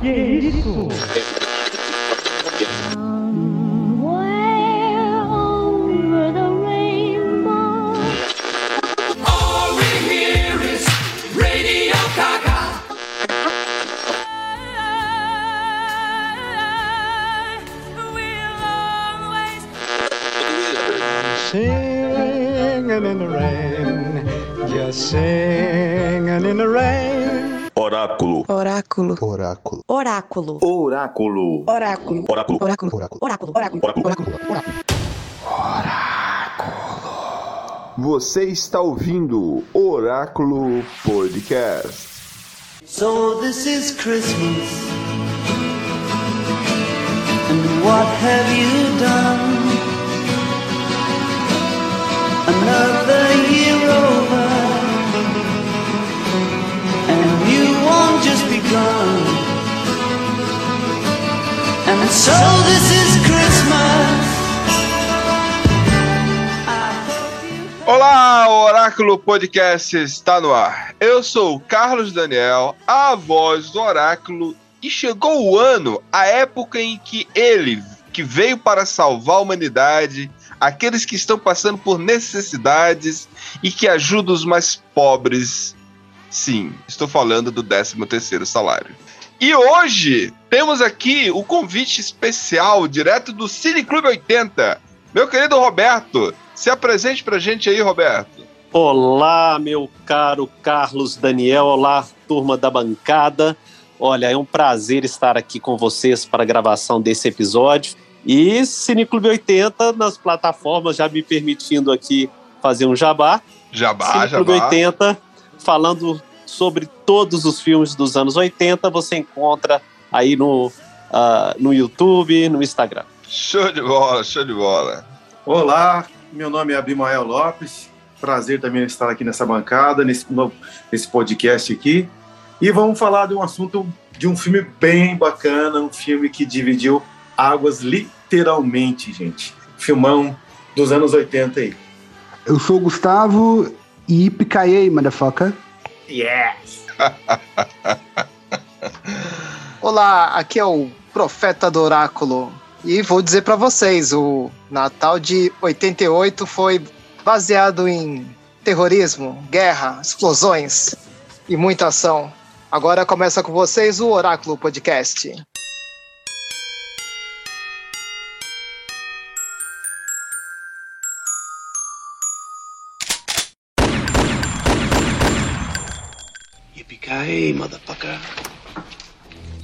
Que isso? Singing in the rain, just singing in the rain. Oráculo. Oráculo. Oráculo. Oráculo. Oráculo. Oráculo. Oráculo. Oráculo. Oráculo. Oráculo. Oráculo. Oráculo. Você está ouvindo Oráculo Podcast. So this is Christmas. And what have you done? Another year over. And you won't just begun. Olá, o Oráculo Podcast está no ar. Eu sou o Carlos Daniel, a voz do Oráculo, e chegou o ano, a época em que ele, que veio para salvar a humanidade, aqueles que estão passando por necessidades e que ajuda os mais pobres. Sim, estou falando do 13º salário. E hoje temos aqui o convite especial direto do Cine Clube 80. Meu querido Roberto, se apresente pra gente aí, Roberto. Olá, meu caro Carlos Daniel. Olá, turma da bancada. Olha, é um prazer estar aqui com vocês para a gravação desse episódio. E Cineclube 80 nas plataformas, já me permitindo aqui fazer um jabá. Jabá, Cineclube jabá. 80, falando sobre todos os filmes dos anos 80, você encontra aí no, ah, no YouTube, no Instagram. Show de bola, show de bola. Olá, meu nome é Abimael Lopes. Prazer também estar aqui nessa bancada, nesse, nesse podcast aqui. E vamos falar de um assunto, de um filme bem bacana, um filme que dividiu águas literalmente, gente. Filmão dos anos 80 aí. Eu sou o Gustavo e Picaiei, motherfucker. Yes! Olá, aqui é o Profeta do Oráculo. E vou dizer pra vocês, o Natal de 88 foi baseado em terrorismo, guerra, explosões e muita ação. Agora começa com vocês o Oráculo Podcast. Motherfucker.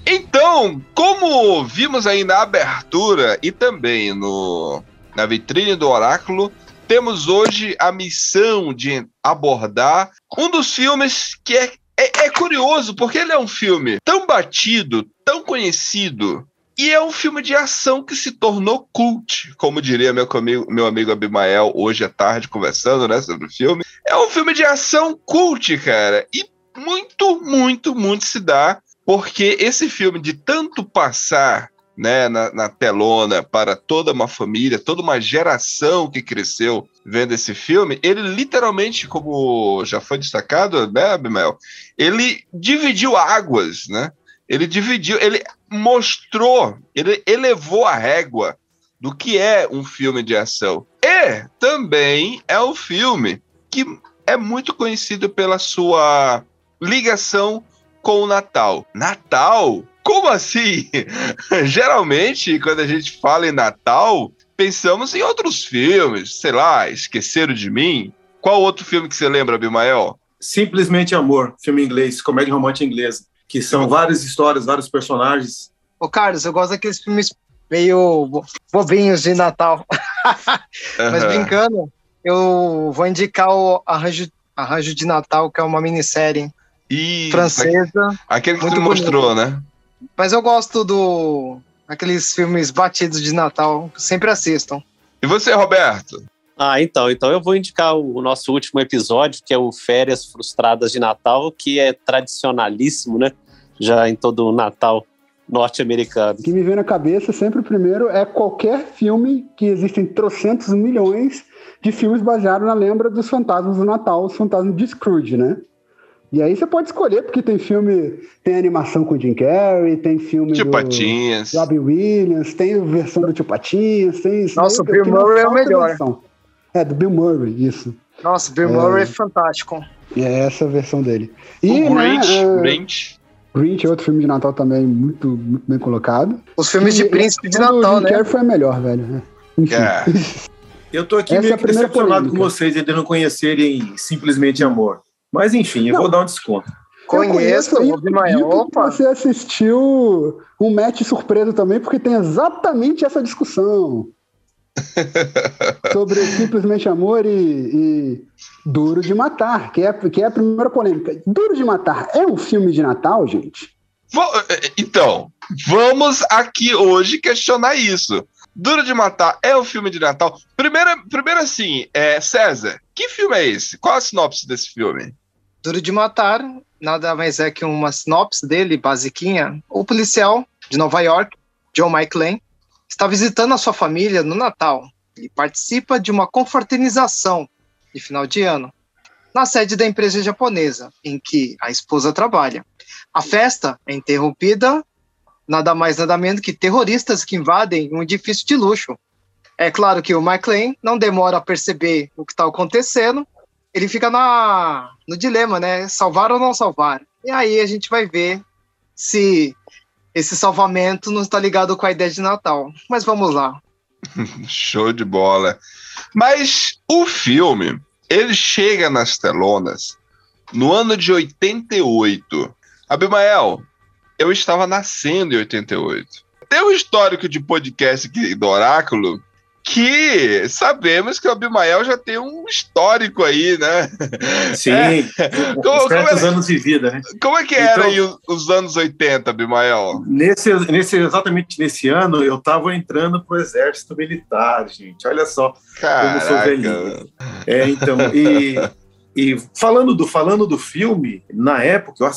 Então, como vimos aí na abertura e também no, na vitrine do Oráculo, temos hoje a missão de abordar um dos filmes que é, é, é curioso, porque ele é um filme tão batido, tão conhecido, e é um filme de ação que se tornou cult, como diria meu amigo, meu amigo Abimael hoje à tarde, conversando né, sobre o filme. É um filme de ação cult, cara, e muito, muito, muito se dá porque esse filme, de tanto passar né, na, na telona para toda uma família, toda uma geração que cresceu vendo esse filme, ele literalmente, como já foi destacado, né, Abimael, ele dividiu águas, né? Ele dividiu, ele mostrou, ele elevou a régua do que é um filme de ação. E também é um filme que é muito conhecido pela sua ligação com o Natal. Natal? Como assim? Geralmente, quando a gente fala em Natal, pensamos em outros filmes, sei lá, Esqueceram de Mim. Qual outro filme que você lembra, Bimael? Simplesmente Amor, filme inglês, comédia romântica inglesa, que são várias histórias, vários personagens. Ô Carlos, eu gosto daqueles filmes meio bo- bobinhos de Natal. Mas Aham. brincando, eu vou indicar o Arranjo, Arranjo de Natal, que é uma minissérie Ih, francesa. Aquele que tu Muito mostrou, né? Mas eu gosto do aqueles filmes batidos de Natal, sempre assistam. E você, Roberto? Ah, então, então eu vou indicar o, o nosso último episódio, que é o Férias Frustradas de Natal, que é tradicionalíssimo, né? Já em todo o Natal norte-americano. O que me vem na cabeça sempre primeiro é qualquer filme que existem trocentos milhões de filmes baseados na lembra dos fantasmas do Natal, os fantasmas de Scrooge, né? E aí você pode escolher, porque tem filme, tem animação com o Jim Carrey, tem filme Tio do, Patinhas. do Robbie Williams, tem versão do Tio Patinhas, tem... isso Nossa, o Bill Murray é o melhor. versão. É, do Bill Murray, isso. Nossa, Bill Murray é fantástico. É essa a versão dele. O E, né, Grinch, é, Grinch. Grinch é outro filme de Natal também muito, muito bem colocado. Os filmes de E- príncipe de e o do Natal, Jim né? Carrey foi a melhor, velho. né? Enfim. É. Eu tô aqui Essa meio é que primeira decepcionado com polêmica. vocês ainda não conhecerem Simplesmente Amor. Mas enfim, eu Não. vou dar um desconto. Eu Conheço, e o Abimael. acredito que Opa, você assistiu um match surpresa também, porque tem exatamente essa discussão. sobre simplesmente amor e, e Duro de Matar, que é, que é a primeira polêmica. Duro de Matar é um filme de Natal, gente? Va- Então, vamos aqui hoje questionar isso. Duro de Matar é um filme de Natal? Primeiro, primeiro assim, é, César, que filme é esse? Qual a sinopse desse filme? Duro de Matar, nada mais é que uma sinopse dele, basiquinha. O policial de Nova York, John McClane, está visitando a sua família no Natal e participa de uma confraternização de final de ano na sede da empresa japonesa em que a esposa trabalha. A festa é interrompida, nada mais nada menos que terroristas que invadem um edifício de luxo. É claro que o McClane não demora a perceber o que está acontecendo ele fica na, no dilema, né? Salvar ou não salvar. E aí a gente vai ver se esse salvamento não está ligado com a ideia de Natal. Mas vamos lá. Show de bola. Mas o filme, ele chega nas telonas no ano de 88. Abimael, eu estava nascendo em 88. Tem um histórico de podcast aqui do Oráculo que sabemos que o Abimael já tem um histórico aí, né? Sim, Como- os certos como é- anos de vida, né? Como é que era Então- aí os, os anos 80, Abimael? Nesse, nesse, exatamente nesse ano, eu estava entrando pro exército militar, gente. Olha só como sou Caraca. velhinho. É, então, e, e falando, do, falando do filme, na época, eu,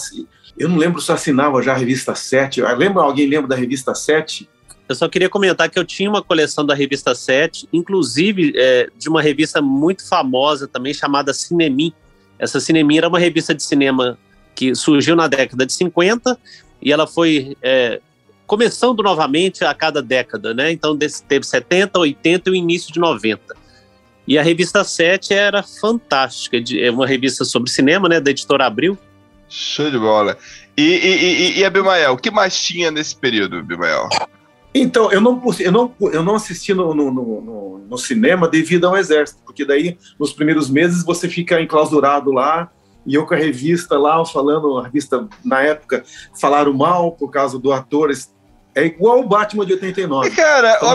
eu não lembro se eu assinava já a revista 7. Eu Lembra, alguém lembra da revista 7? Eu só queria comentar que eu tinha uma coleção da revista 7, inclusive é, de uma revista muito famosa também chamada Cinemin. Essa Cinemin era uma revista de cinema que surgiu na década de 50 e ela foi é, começando novamente a cada década, né? Então teve 70, 80 e o início de 90. E a revista 7 era fantástica, de- é uma revista sobre cinema, né, da editora Abril. Show de bola. E, e, e, e o que mais tinha nesse período, Abimael? Então, eu não, eu não, eu não assisti no, no, no- no- cinema devido ao exército, porque daí, nos primeiros meses, você fica enclausurado lá, e eu com a revista lá, falando, a revista, na época, falaram mal por causa do ator. É igual o Batman de 89. E, cara, o,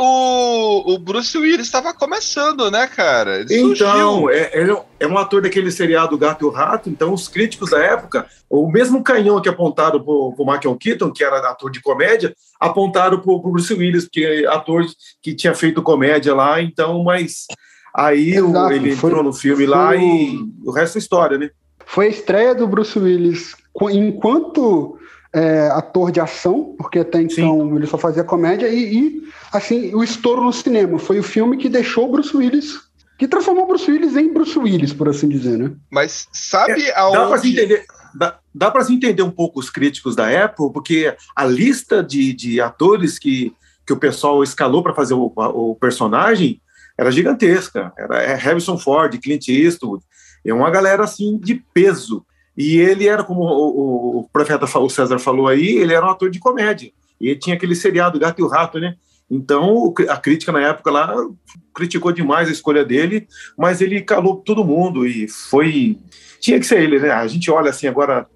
o, o, o Bruce Willis estava começando, né, cara? Ele Então, é, ele é um ator daquele seriado Gato e o Rato, então os críticos da época, o mesmo canhão que apontaram para o Michael Keaton, que era ator de comédia, apontaram para o Bruce Willis, que é ator que tinha feito comédia lá, então, mas aí o- Exato, ele foi- entrou no filme lá foi o- e o resto é história, né? Foi a estreia do Bruce Willis enquanto é, ator de ação, porque até então ele só fazia comédia, e, e, assim, o estouro no cinema. Foi o filme que deixou o Bruce Willis, que transformou o Bruce Willis em Bruce Willis, por assim dizer, né? Mas sabe Dá para se aonde... entender, dá, dá pra se entender um pouco os críticos da Apple, porque a lista de, de atores que, que o pessoal escalou para fazer o, o personagem era gigantesca. Era é Harrison Ford, Clint Eastwood, é uma galera assim de peso. E ele era, como o, o, profeta o César falou aí, ele era um ator de comédia. E ele tinha aquele seriado Gato e o Rato, né? Então a crítica na época lá criticou demais a escolha dele, mas ele calou todo mundo e foi tinha que ser ele, né? A gente olha assim agora,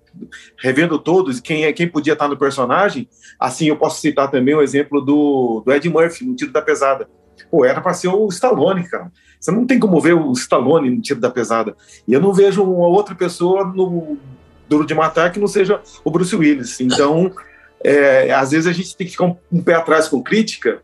revendo todos, quem é quem podia estar no personagem. Assim, eu posso citar também o exemplo do, do Ed Murphy no Tiro da Pesada. Pô, era para ser o Stallone, cara. Você não tem como ver o Stallone no Tiro da Pesada. E eu não vejo uma outra pessoa no Duro de Matar que não seja o Bruce Willis. Então, é, às vezes a gente tem que ficar um, um pé atrás com crítica,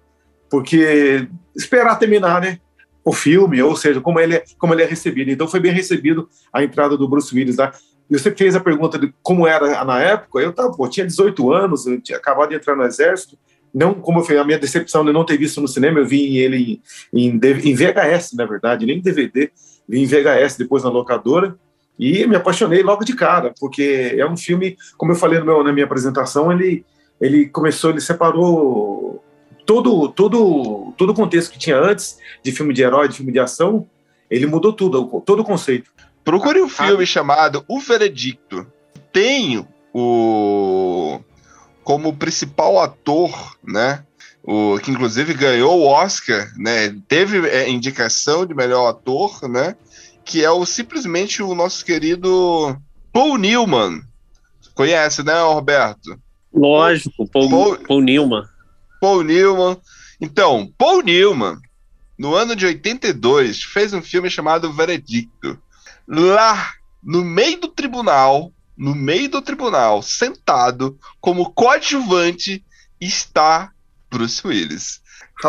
porque esperar terminar, né? O filme, ou seja, como ele, é, como ele é recebido. Então foi bem recebido a entrada do Bruce Willis lá. Você fez a pergunta de como era na época, eu tava, pô, tinha 18 anos, eu tinha acabado de entrar no exército. Não, como eu falei, a minha decepção de não ter visto no cinema, eu vi ele em, em, em VHS, na verdade, nem DVD, vi em VHS depois na locadora. E me apaixonei logo de cara, porque é um filme, como eu falei no meu, na minha apresentação, ele, ele começou, ele separou todo, todo, todo o contexto que tinha antes de filme de herói, de filme de ação, ele mudou tudo, todo o conceito. Procure um filme chamado O Veredicto. Tem o como principal ator, né? O que inclusive ganhou o Oscar, né? Teve é, indicação de melhor ator, né? Que é o simplesmente o nosso querido Paul Newman. Conhece, né, Roberto? Lógico, Paul, Paul- Paul Newman. Paul Newman. Então, Paul Newman, no ano de 82, fez um filme chamado Veredicto. Lá, no meio do tribunal, no meio do tribunal, sentado como coadjuvante, está Bruce Willis.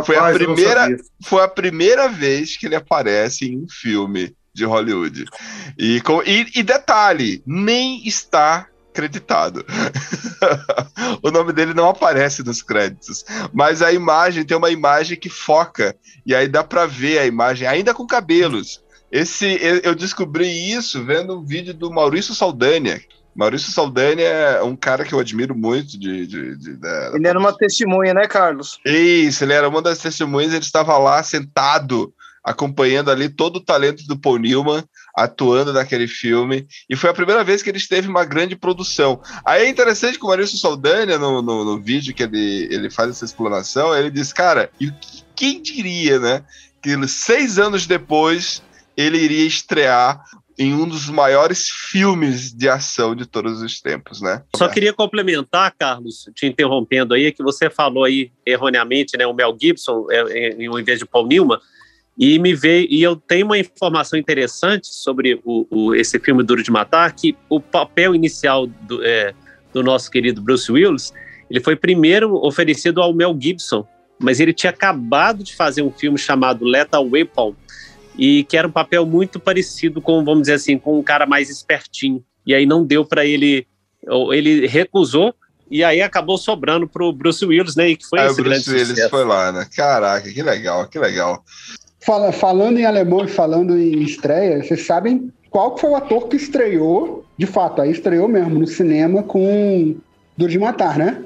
Foi a Rapaz, eu não primeira-. Foi a primeira vez que ele aparece em um filme de Hollywood. E, com- e- e detalhe, nem está creditado. o nome dele não aparece nos créditos, mas a imagem tem uma imagem que foca e aí dá pra ver a imagem ainda com cabelos. Esse eu eu descobri isso vendo um vídeo do Maurício Saldanha. Maurício Saldanha é um cara que eu admiro muito de, de- de- da- Ele era uma testemunha, né, Carlos? isso, ele era uma das testemunhas, ele estava lá sentado, acompanhando ali todo o talento do Paul Newman, atuando naquele filme, e foi a primeira vez que ele esteve em uma grande produção. Aí é interessante que o Maurício Saldanha, no, no, no vídeo que ele, ele faz essa explanação, ele diz, cara, e quem diria, né, que seis anos depois ele iria estrear em um dos maiores filmes de ação de todos os tempos, né? Só queria complementar, Carlos, te interrompendo aí, que você falou aí erroneamente, né, o Mel Gibson é, é, em vez de Paul Newman, e me veio e eu tenho uma informação interessante sobre o, o- esse filme Duro de Matar, que o papel inicial do, é, do nosso querido Bruce Willis, ele foi primeiro oferecido ao Mel Gibson, mas ele tinha acabado de fazer um filme chamado Lethal Weapon, e que era um papel muito parecido com, vamos dizer assim, com um cara mais espertinho. E aí não deu para ele, ou ele recusou e aí acabou sobrando pro Bruce Willis, né? E que foi o esse grande Bruce Willis sucesso. foi lá, né? Caraca, que legal, que legal. Fala- falando em alemão e falando em estreia, vocês sabem qual que foi o ator que estreou, de fato, aí estreou mesmo no cinema com Duro de Matar, né?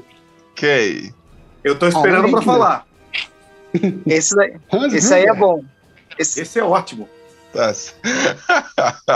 Ok. Eu tô esperando para falar. Esse, daí- esse aí é bom. Esse, Esse é ótimo. Tá.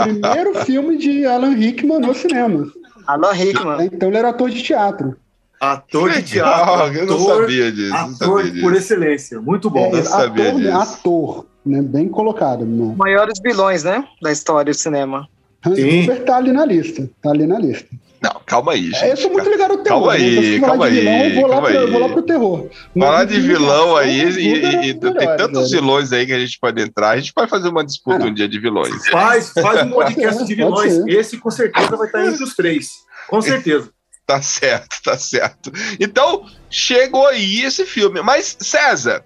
Primeiro filme de Alan Rickman no cinema. Alan Rickman. Então ele era ator de teatro. Ator de teatro. eu não ator, sabia disso. ator sabia por disso. excelência. Muito bom. É, É, sabia ator, disso. ator, né? Bem colocado. Né? Maiores vilões, né? Da história do cinema. Hans Sim. Gruber tá ali na lista. Tá ali na lista. Não, calma aí, gente. É, eu sou muito ligado ao terror. Calma né? aí, calma de vilão, aí, eu vou lá, calma pro, eu aí. vou lá pro terror. Falar de vilão aí, e, e- é dos tem tantos velho. vilões aí que a gente pode entrar. A gente pode fazer uma disputa Ah, um dia de vilões. Faz, faz um podcast de vilões. Esse com certeza vai estar entre os três. Com certeza. Tá certo, tá certo. Então, chegou aí esse filme. Mas, César,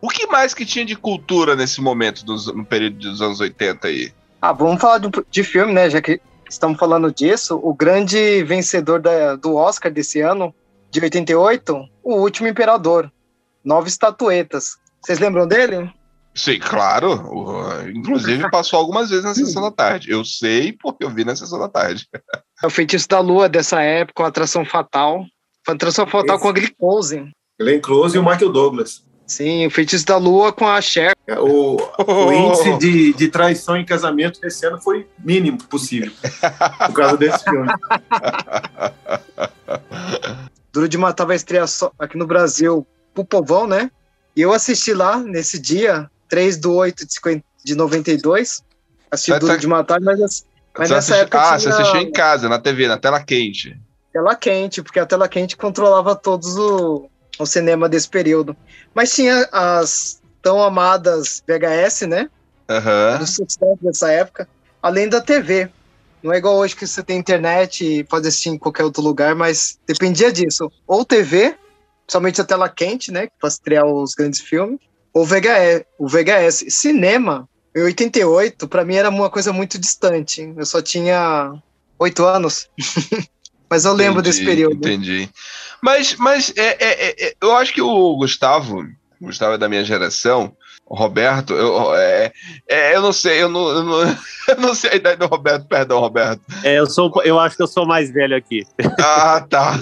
o que mais que tinha de cultura nesse momento, dos- no período dos anos 80 aí? Ah, vamos falar de, de filme, né? Já que estamos falando disso. O grande vencedor da- do Oscar desse ano, de 88, O Último Imperador. Nove estatuetas. Vocês lembram dele? Sim, claro. inclusive, passou algumas vezes na sessão da tarde. Eu sei porque eu vi na sessão da tarde. É o Feitiço da Lua dessa época, uma atração fatal. Foi uma atração fatal Esse. com a Glenn Close. Glenn Close e o Michael Douglas. Sim, o Feitiço da Lua com a Cher. O, o índice de, de traição em casamento desse ano foi mínimo possível. Por causa desse filme. Duro de Matar vai estrear só aqui no Brasil pro povão, né? E eu assisti lá nesse dia, 3 do 8 de 50 de 92. Assisti Duro tá- de Matar, mas, mas nessa assisti- época Ah, tinha você assistiu em casa, na TV, na tela quente. tela quente, porque a tela quente controlava todos o, o cinema desse período. Mas tinha as tão amadas VHS, né? O sucesso dessa época, além da TV. Não é igual hoje que você tem internet e pode assistir em qualquer outro lugar, mas dependia disso. Ou TV, principalmente a tela quente, né? Para estrear os grandes filmes, ou VHS. O VHS. Cinema, em 88, para mim era uma coisa muito distante. Eu só tinha oito anos. mas eu lembro Entendi, desse período. Entendi. Mas, mas é, é- é- é- eu acho que o Gustavo, o Gustavo é da minha geração, Roberto, eu, é, é, eu não sei, eu não, eu não, eu não sei a idade do Roberto, perdão, Roberto. É, eu, sou, eu acho que eu sou mais velho aqui. Ah, tá.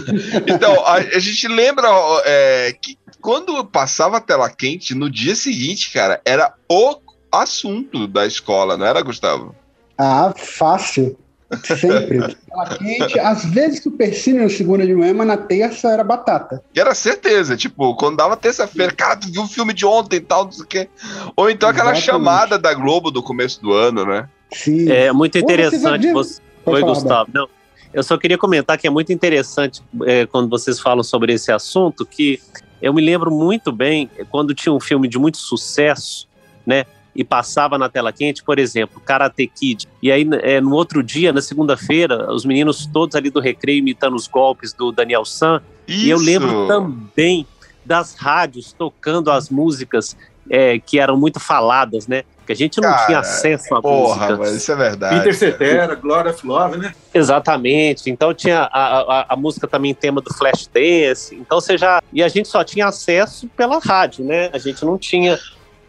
Então, a, a gente lembra é, que quando passava a tela quente, no dia seguinte, cara, era o assunto da escola, não era, Gustavo? Ah, fácil. Sempre. Tela quente. Às vezes supercine no segunda de manhã, mas na terça era batata. E era certeza, tipo, quando dava terça-feira, cara, tu viu o filme de ontem e tal, não sei o quê. Ou então aquela Exatamente. chamada da Globo do começo do ano, né? Sim. É muito interessante. ver- Você... Oi, Gustavo. Não, eu só queria comentar que é muito interessante é, quando vocês falam sobre esse assunto, que eu me lembro muito bem é, quando tinha um filme de muito sucesso, né? E passava na tela quente, por exemplo, Karate Kid. E aí, é, no outro dia, na segunda-feira, os meninos todos ali do recreio imitando os golpes do Daniel San. E eu lembro também das rádios tocando as músicas é, que eram muito faladas, né? Que a gente não Cara, tinha acesso a Porra, música. mas isso é verdade. Peter Cetera, Glory of Love, né? Exatamente. Então tinha a, a, a música também tema do Flashdance. Então você já. E a gente só tinha acesso pela rádio, né? A gente não tinha.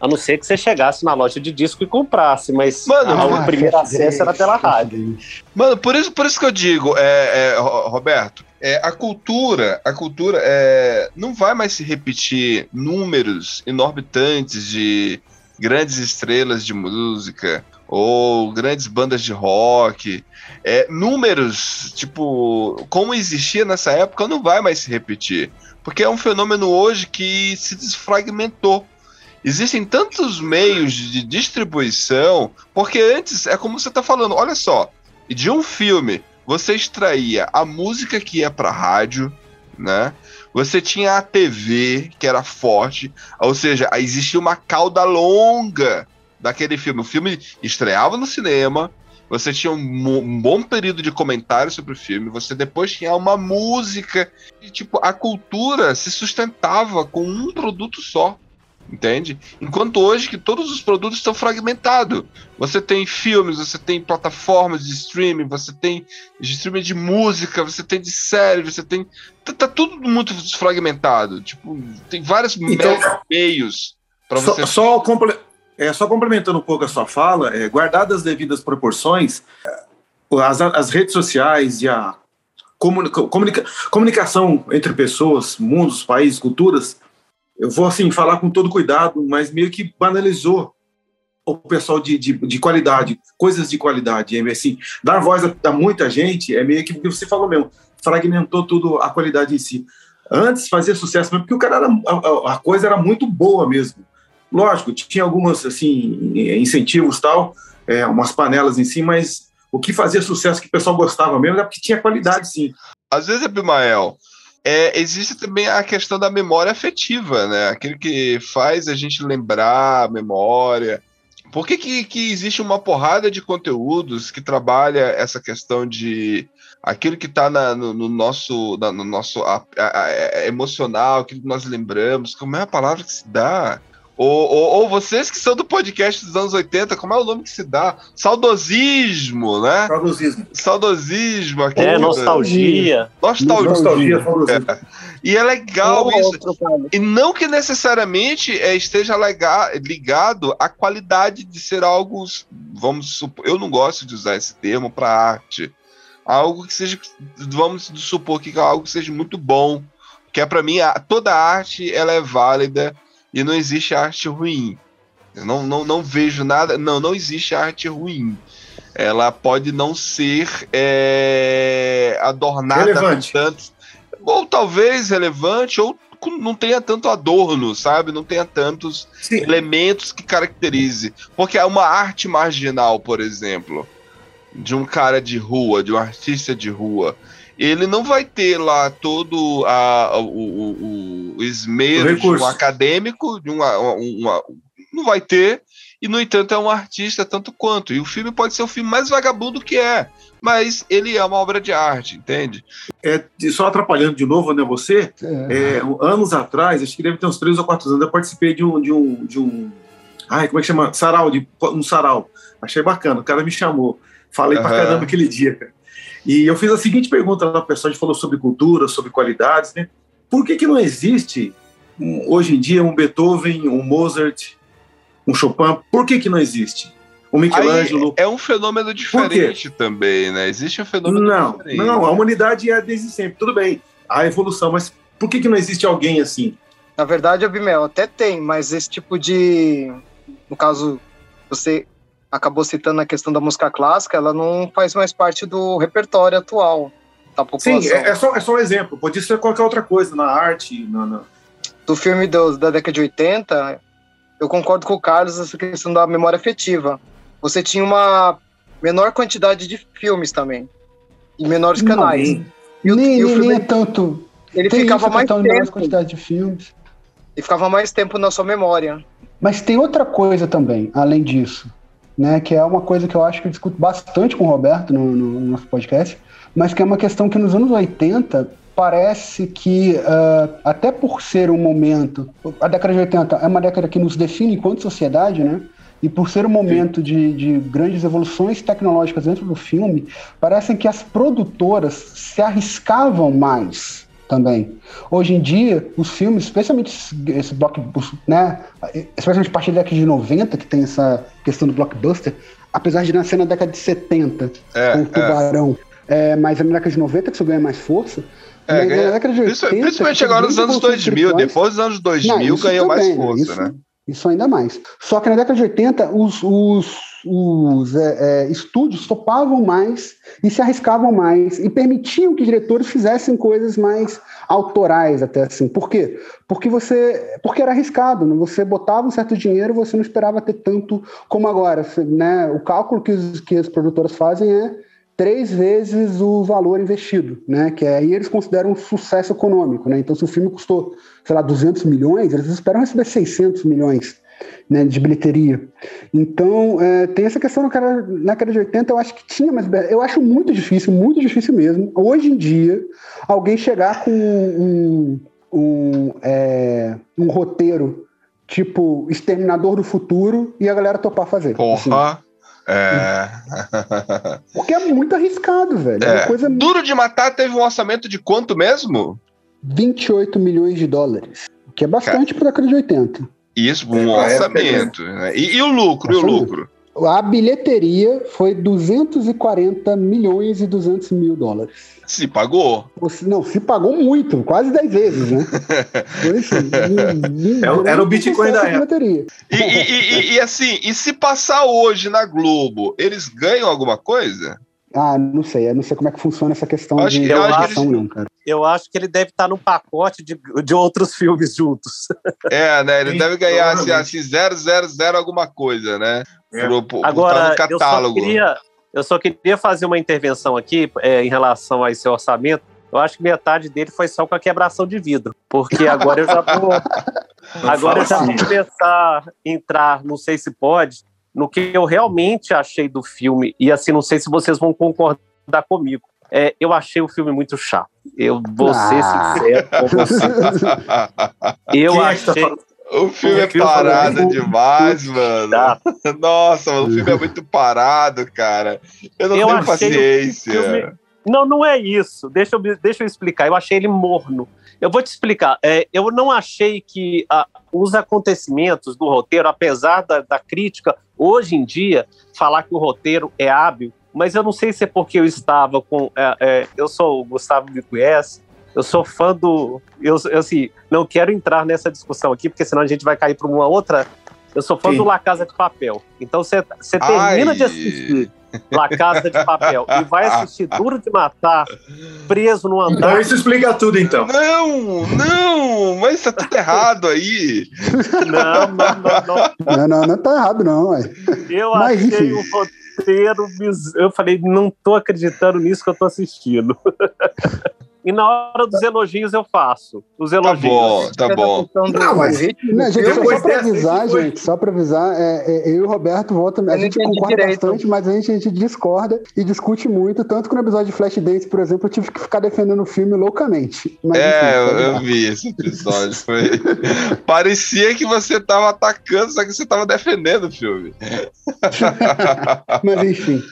A não ser que você chegasse na loja de disco e comprasse, mas Mano, a- o primeiro acesso era pela rádio. Mano, por isso, por isso que eu digo, é, é, Ro- Roberto, é, a cultura, a cultura é, não vai mais se repetir números enorbitantes de grandes estrelas de música ou grandes bandas de rock. É, números, tipo, como existia nessa época, não vai mais se repetir. Porque é um fenômeno hoje que se desfragmentou. Existem tantos meios de distribuição, porque antes é como você está falando, olha só, de um filme você extraía a música que ia para rádio, né? Você tinha a TV que era forte, ou seja, existia uma cauda longa daquele filme. O filme estreava no cinema, você tinha um, um bom período de comentário sobre o filme, você depois tinha uma música, e tipo, a cultura se sustentava com um produto só. Entende? Enquanto hoje que todos os produtos estão fragmentados. Você tem filmes, você tem plataformas de streaming, você tem de streaming de música, você tem de série, você tem. Tá, tá tudo muito fragmentado. Tipo, tem vários Então- me- meios para você. só, é, só complementando um pouco a sua fala, é, guardadas as devidas proporções, é, as, as redes sociais e a comunica- comunica- comunicação entre pessoas, mundos, países, culturas, eu vou assim falar com todo cuidado, mas meio que banalizou o pessoal de, de, de qualidade, coisas de qualidade. É, assim, dar voz a, a muita gente é meio que você falou mesmo, fragmentou tudo a qualidade em si. Antes fazia sucesso mesmo, porque o cara era, a, a- coisa era muito boa mesmo. Lógico, tinha algumas assim incentivos tal, é, umas panelas em si, mas o que fazia sucesso que o pessoal gostava mesmo era porque tinha qualidade, sim. Às vezes, Abimael, é, existe também a questão da memória afetiva, né? Aquilo que faz a gente lembrar a memória. Por que, que, que existe uma porrada de conteúdos que trabalha essa questão de aquilo que está no, no nosso, na- no nosso a- a- a- emocional, aquilo que nós lembramos? Como é a palavra que se dá? Ou, ou, ou vocês que são do podcast dos anos 80, como é o nome que se dá? Saudosismo, né? Saudosismo. Saudosismo. É, aquilo- nostalgia. Nostalgia. Nostalgia, saudosismo. E é legal isso. E não que necessariamente é, esteja lega- ligado à qualidade de ser algo. Vamos supor, eu não gosto de usar esse termo para arte. Algo que seja. Vamos supor que é algo que seja muito bom. Que é para mim, a- toda arte ela é válida e não existe arte ruim. Eu não, não, não vejo nada. Não, não existe arte ruim. Ela pode não ser é, adornada Relevante. com tantos. Ou talvez relevante, ou não tenha tanto adorno, sabe? Não tenha tantos Sim. elementos que caracterize. Porque é uma arte marginal, por exemplo, de um cara de rua, de um artista de rua, ele não vai ter lá todo a- o, o- o esmero O de um acadêmico, de uma, uma- não vai ter, e no entanto é um artista tanto quanto. E o filme pode ser o filme mais vagabundo que é, mas ele é uma obra de arte, entende? É, só atrapalhando de novo, né, você, É. É, anos atrás, acho que deve ter uns três ou quatro anos, eu participei de um, de um, de um, ai, como é que chama? Sarau, de, um sarau. Achei bacana, o cara me chamou. Falei pra Aham. caramba aquele dia, cara. E eu fiz a seguinte pergunta lá, o pessoal, a gente falou sobre cultura, sobre qualidades, né? Por que que não existe, um, hoje em dia, um Beethoven, um Mozart, um Chopin, por que, que não existe? O Aí Michelangelo. é um fenômeno diferente também, né? Existe um fenômeno Não, diferente. não, a humanidade é desde sempre. Tudo bem, a evolução, mas por que, que não existe alguém assim? Na verdade, Abimel, até tem, mas esse tipo de. No caso, você acabou citando a questão da música clássica, ela não faz mais parte do repertório atual da população. Sim, é, é só, é só um exemplo. Podia ser qualquer outra coisa, na arte, na, na- Do filme do- da década de 80, eu concordo com o Carlos nessa questão da memória afetiva. Você tinha uma menor quantidade de filmes também. E menores canais. E o, nem, e o filme nem é tanto. ele tem ficava isso, mais de menor tempo. quantidade de filmes. E ficava mais tempo na sua memória. Mas tem outra coisa também, além disso, né? Que é uma coisa que eu acho que eu discuto bastante com o Roberto no, no nosso podcast, mas que é uma questão que nos anos 80 parece que, ah, até por ser um momento. A década de 80 é uma década que nos define enquanto sociedade, né? E por ser um momento de, de grandes evoluções tecnológicas dentro do filme, parece que as produtoras se arriscavam mais também. Hoje em dia, os filmes, especialmente esse, esse block, os- né, especialmente a partir da década de 90, que tem essa questão do blockbuster, apesar de nascer na década de 70, É, com o é. Tubarão, é, mas é na década de 90 que isso ganha mais força. É, ganha- na década de 80, Principalmente, que agora nos anos evoluções 2000. espirituais. Depois dos anos 2000 Não, ganhou mais também, força, isso, né? Isso ainda mais. Só que na década de 80, os, os, os é, é, estúdios topavam mais e se arriscavam mais e permitiam que diretores fizessem coisas mais autorais até assim. Por quê? Porque você, porque era arriscado, né? você botava um certo dinheiro, você não esperava ter tanto como agora, né? O cálculo que, os, que as produtoras fazem é três vezes o valor investido, né? Que aí eles consideram um sucesso econômico, né? Então, se o filme custou, sei lá, 200 milhões, eles esperam receber 600 milhões né, de bilheteria. Então, é, tem essa questão na cara- na década de 80, eu acho que tinha, mas eu acho muito difícil, muito difícil mesmo, hoje em dia, alguém chegar com um, um, é, um roteiro tipo Exterminador do Futuro e a galera topar fazer. assim. Porra. É. porque é muito arriscado, velho. É. É. uma coisa Duro de Matar teve um orçamento de quanto mesmo? 28 milhões de dólares, que é bastante para a década de 80. Isso, É, um época, orçamento. né? E, e o lucro, e o lucro? A bilheteria foi 240 milhões e 200 mil dólares. Se pagou. Ou se- Não, se pagou muito, quase 10 vezes, né? Foi assim, um Era o- era o Bitcoin da bilheteria. E, e- e- e- e assim, e se passar hoje na Globo, eles ganham alguma coisa? Ah, não sei, eu não sei como é que funciona essa questão acho de que- eu acho que eles- não, cara. Eu acho que ele deve estar num pacote de, de outros filmes juntos. É, né? Ele Sim, deve ganhar assim, assim, 000 alguma coisa, né? É. Pro, pro, Agora, tá no eu só, catálogo. queria, eu só queria fazer uma intervenção aqui é, em relação a esse orçamento. Eu acho que metade dele foi só com a quebração de vidro. Porque agora eu já vou. agora eu já vou começar a entrar, não sei se pode, no que eu realmente achei do filme. E assim, não sei se vocês vão concordar comigo. É, eu achei o filme muito chato. Eu vou ser Ah. sincero com você. Eu é que tá achei. O filme é O filme parado falando- demais, mano. Chato. Nossa, mano, o filme é muito parado, cara. Eu não Eu tenho paciência. filme- Não, não é isso. Deixa eu, deixa eu explicar. Eu achei ele morno. Eu vou te explicar. É, eu não achei que ah, os acontecimentos do roteiro, apesar da, da crítica, hoje em dia, falar que o roteiro é hábil, mas eu não sei se é porque eu estava com. é, é, eu sou o Gustavo me conhece. Eu sou fã do. Eu, eu assim, não quero entrar nessa discussão aqui, porque senão a gente vai cair para uma outra. Eu sou fã Sim. do La Casa de Papel. Então você termina Ai. de assistir La Casa de Papel e vai assistir Duro de Matar preso no Então andar. isso explica tudo, então. Não, não, mas tá tudo errado aí. Não, não, não, não. Não, não, não tá errado, não, ué. Eu Mas, achei enfim. o roteiro. Eu falei, não tô acreditando nisso que eu tô assistindo. E na hora dos elogios eu faço. Os Tá elogios. bom, tá bom. Não, mas- Não, gente, só, só pra avisar, gente, só pra avisar, é, é, eu e o Roberto voltam, a Eu gente concorda direito. bastante, mas a gente, a gente discorda e discute muito, tanto que no episódio de Flashdance, por exemplo, eu tive que ficar defendendo o filme loucamente. Mas, É, enfim, eu, pode eu dar. vi esse episódio. Foi... Parecia que você tava atacando, só que você tava defendendo o filme. Mas enfim.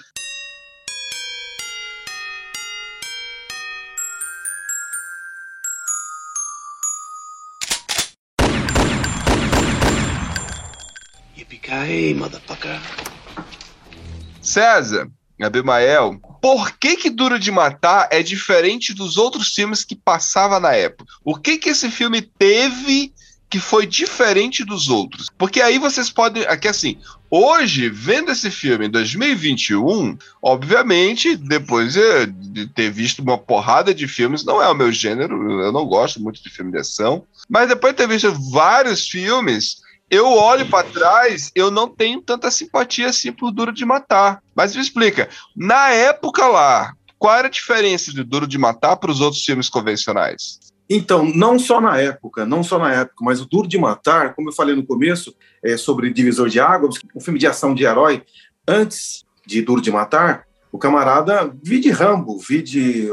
Yippee-ki-yay, motherfucker. César, Abimael, por que que Duro de Matar é diferente dos outros filmes que passava na época? O que que esse filme teve que foi diferente dos outros? Porque aí vocês podem, aqui assim, hoje, vendo esse filme em 2021, obviamente, depois de ter visto uma porrada de filmes, não é o meu gênero, eu não gosto muito de filme de ação, mas depois de ter visto vários filmes, eu olho para trás, eu não tenho tanta simpatia assim por Duro de Matar. Mas me explica, na época lá, qual era a diferença de Duro de Matar para os outros filmes convencionais? Então, não só na época, não só na época, mas o Duro de Matar, como eu falei no começo, é sobre Divisor de Águas, um filme de ação de herói, antes de Duro de Matar, o camarada vi de Rambo, vi de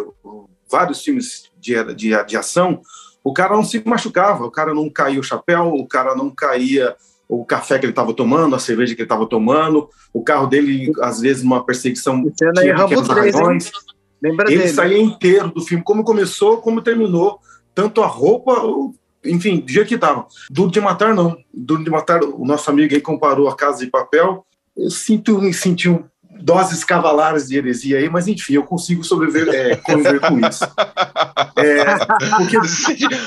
vários filmes de, de, de ação, o cara não se machucava, o cara não caía o chapéu, o cara não caía o café que ele estava tomando, a cerveja que ele estava tomando, o carro dele, às vezes, numa perseguição, Cena aí, tinha Rambo pequenos 3, hein? arranhões. Lembra Ele dele? saía inteiro do filme, como começou, como terminou, tanto a roupa, enfim, do jeito que estava. Duro de Matar, não. Duro de Matar, o nosso amigo aí comparou a Casa de Papel. Eu sinto, me senti um- doses cavalares de heresia aí, mas enfim, eu consigo sobreviver, é, conviver com isso. É, porque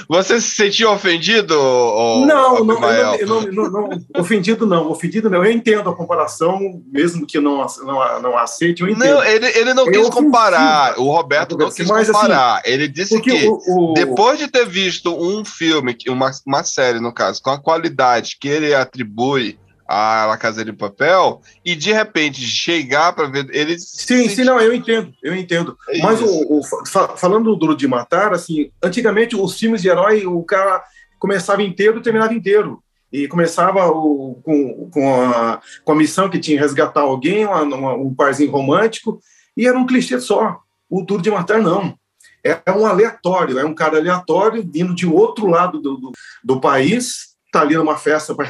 Você se sentiu ofendido? não, não, eu não, eu não- não- ofendido não, ofendido não. Eu entendo a comparação, mesmo que eu não, não, não aceite, eu entendo. Não, ele, ele não É quis ofensivo. comparar. O Roberto não quis Mas, assim, comparar. ele disse que o, o- depois de ter visto um filme, uma, uma série, no caso, com a qualidade que ele atribui à La Casa de Papel, e de repente chegar para ver. Ele Sim, sim, não, eu entendo, eu entendo. É Mas o, o- fa- falando do Duro de Matar, assim, antigamente os filmes de herói, o cara começava inteiro e terminava inteiro. E começava o- com, com, a, com a missão que tinha resgatar alguém, uma- uma- um parzinho romântico, e era um clichê só. O Duro de Matar, não. É um aleatório, é um cara aleatório vindo de outro lado do, do, do país, está ali numa festa para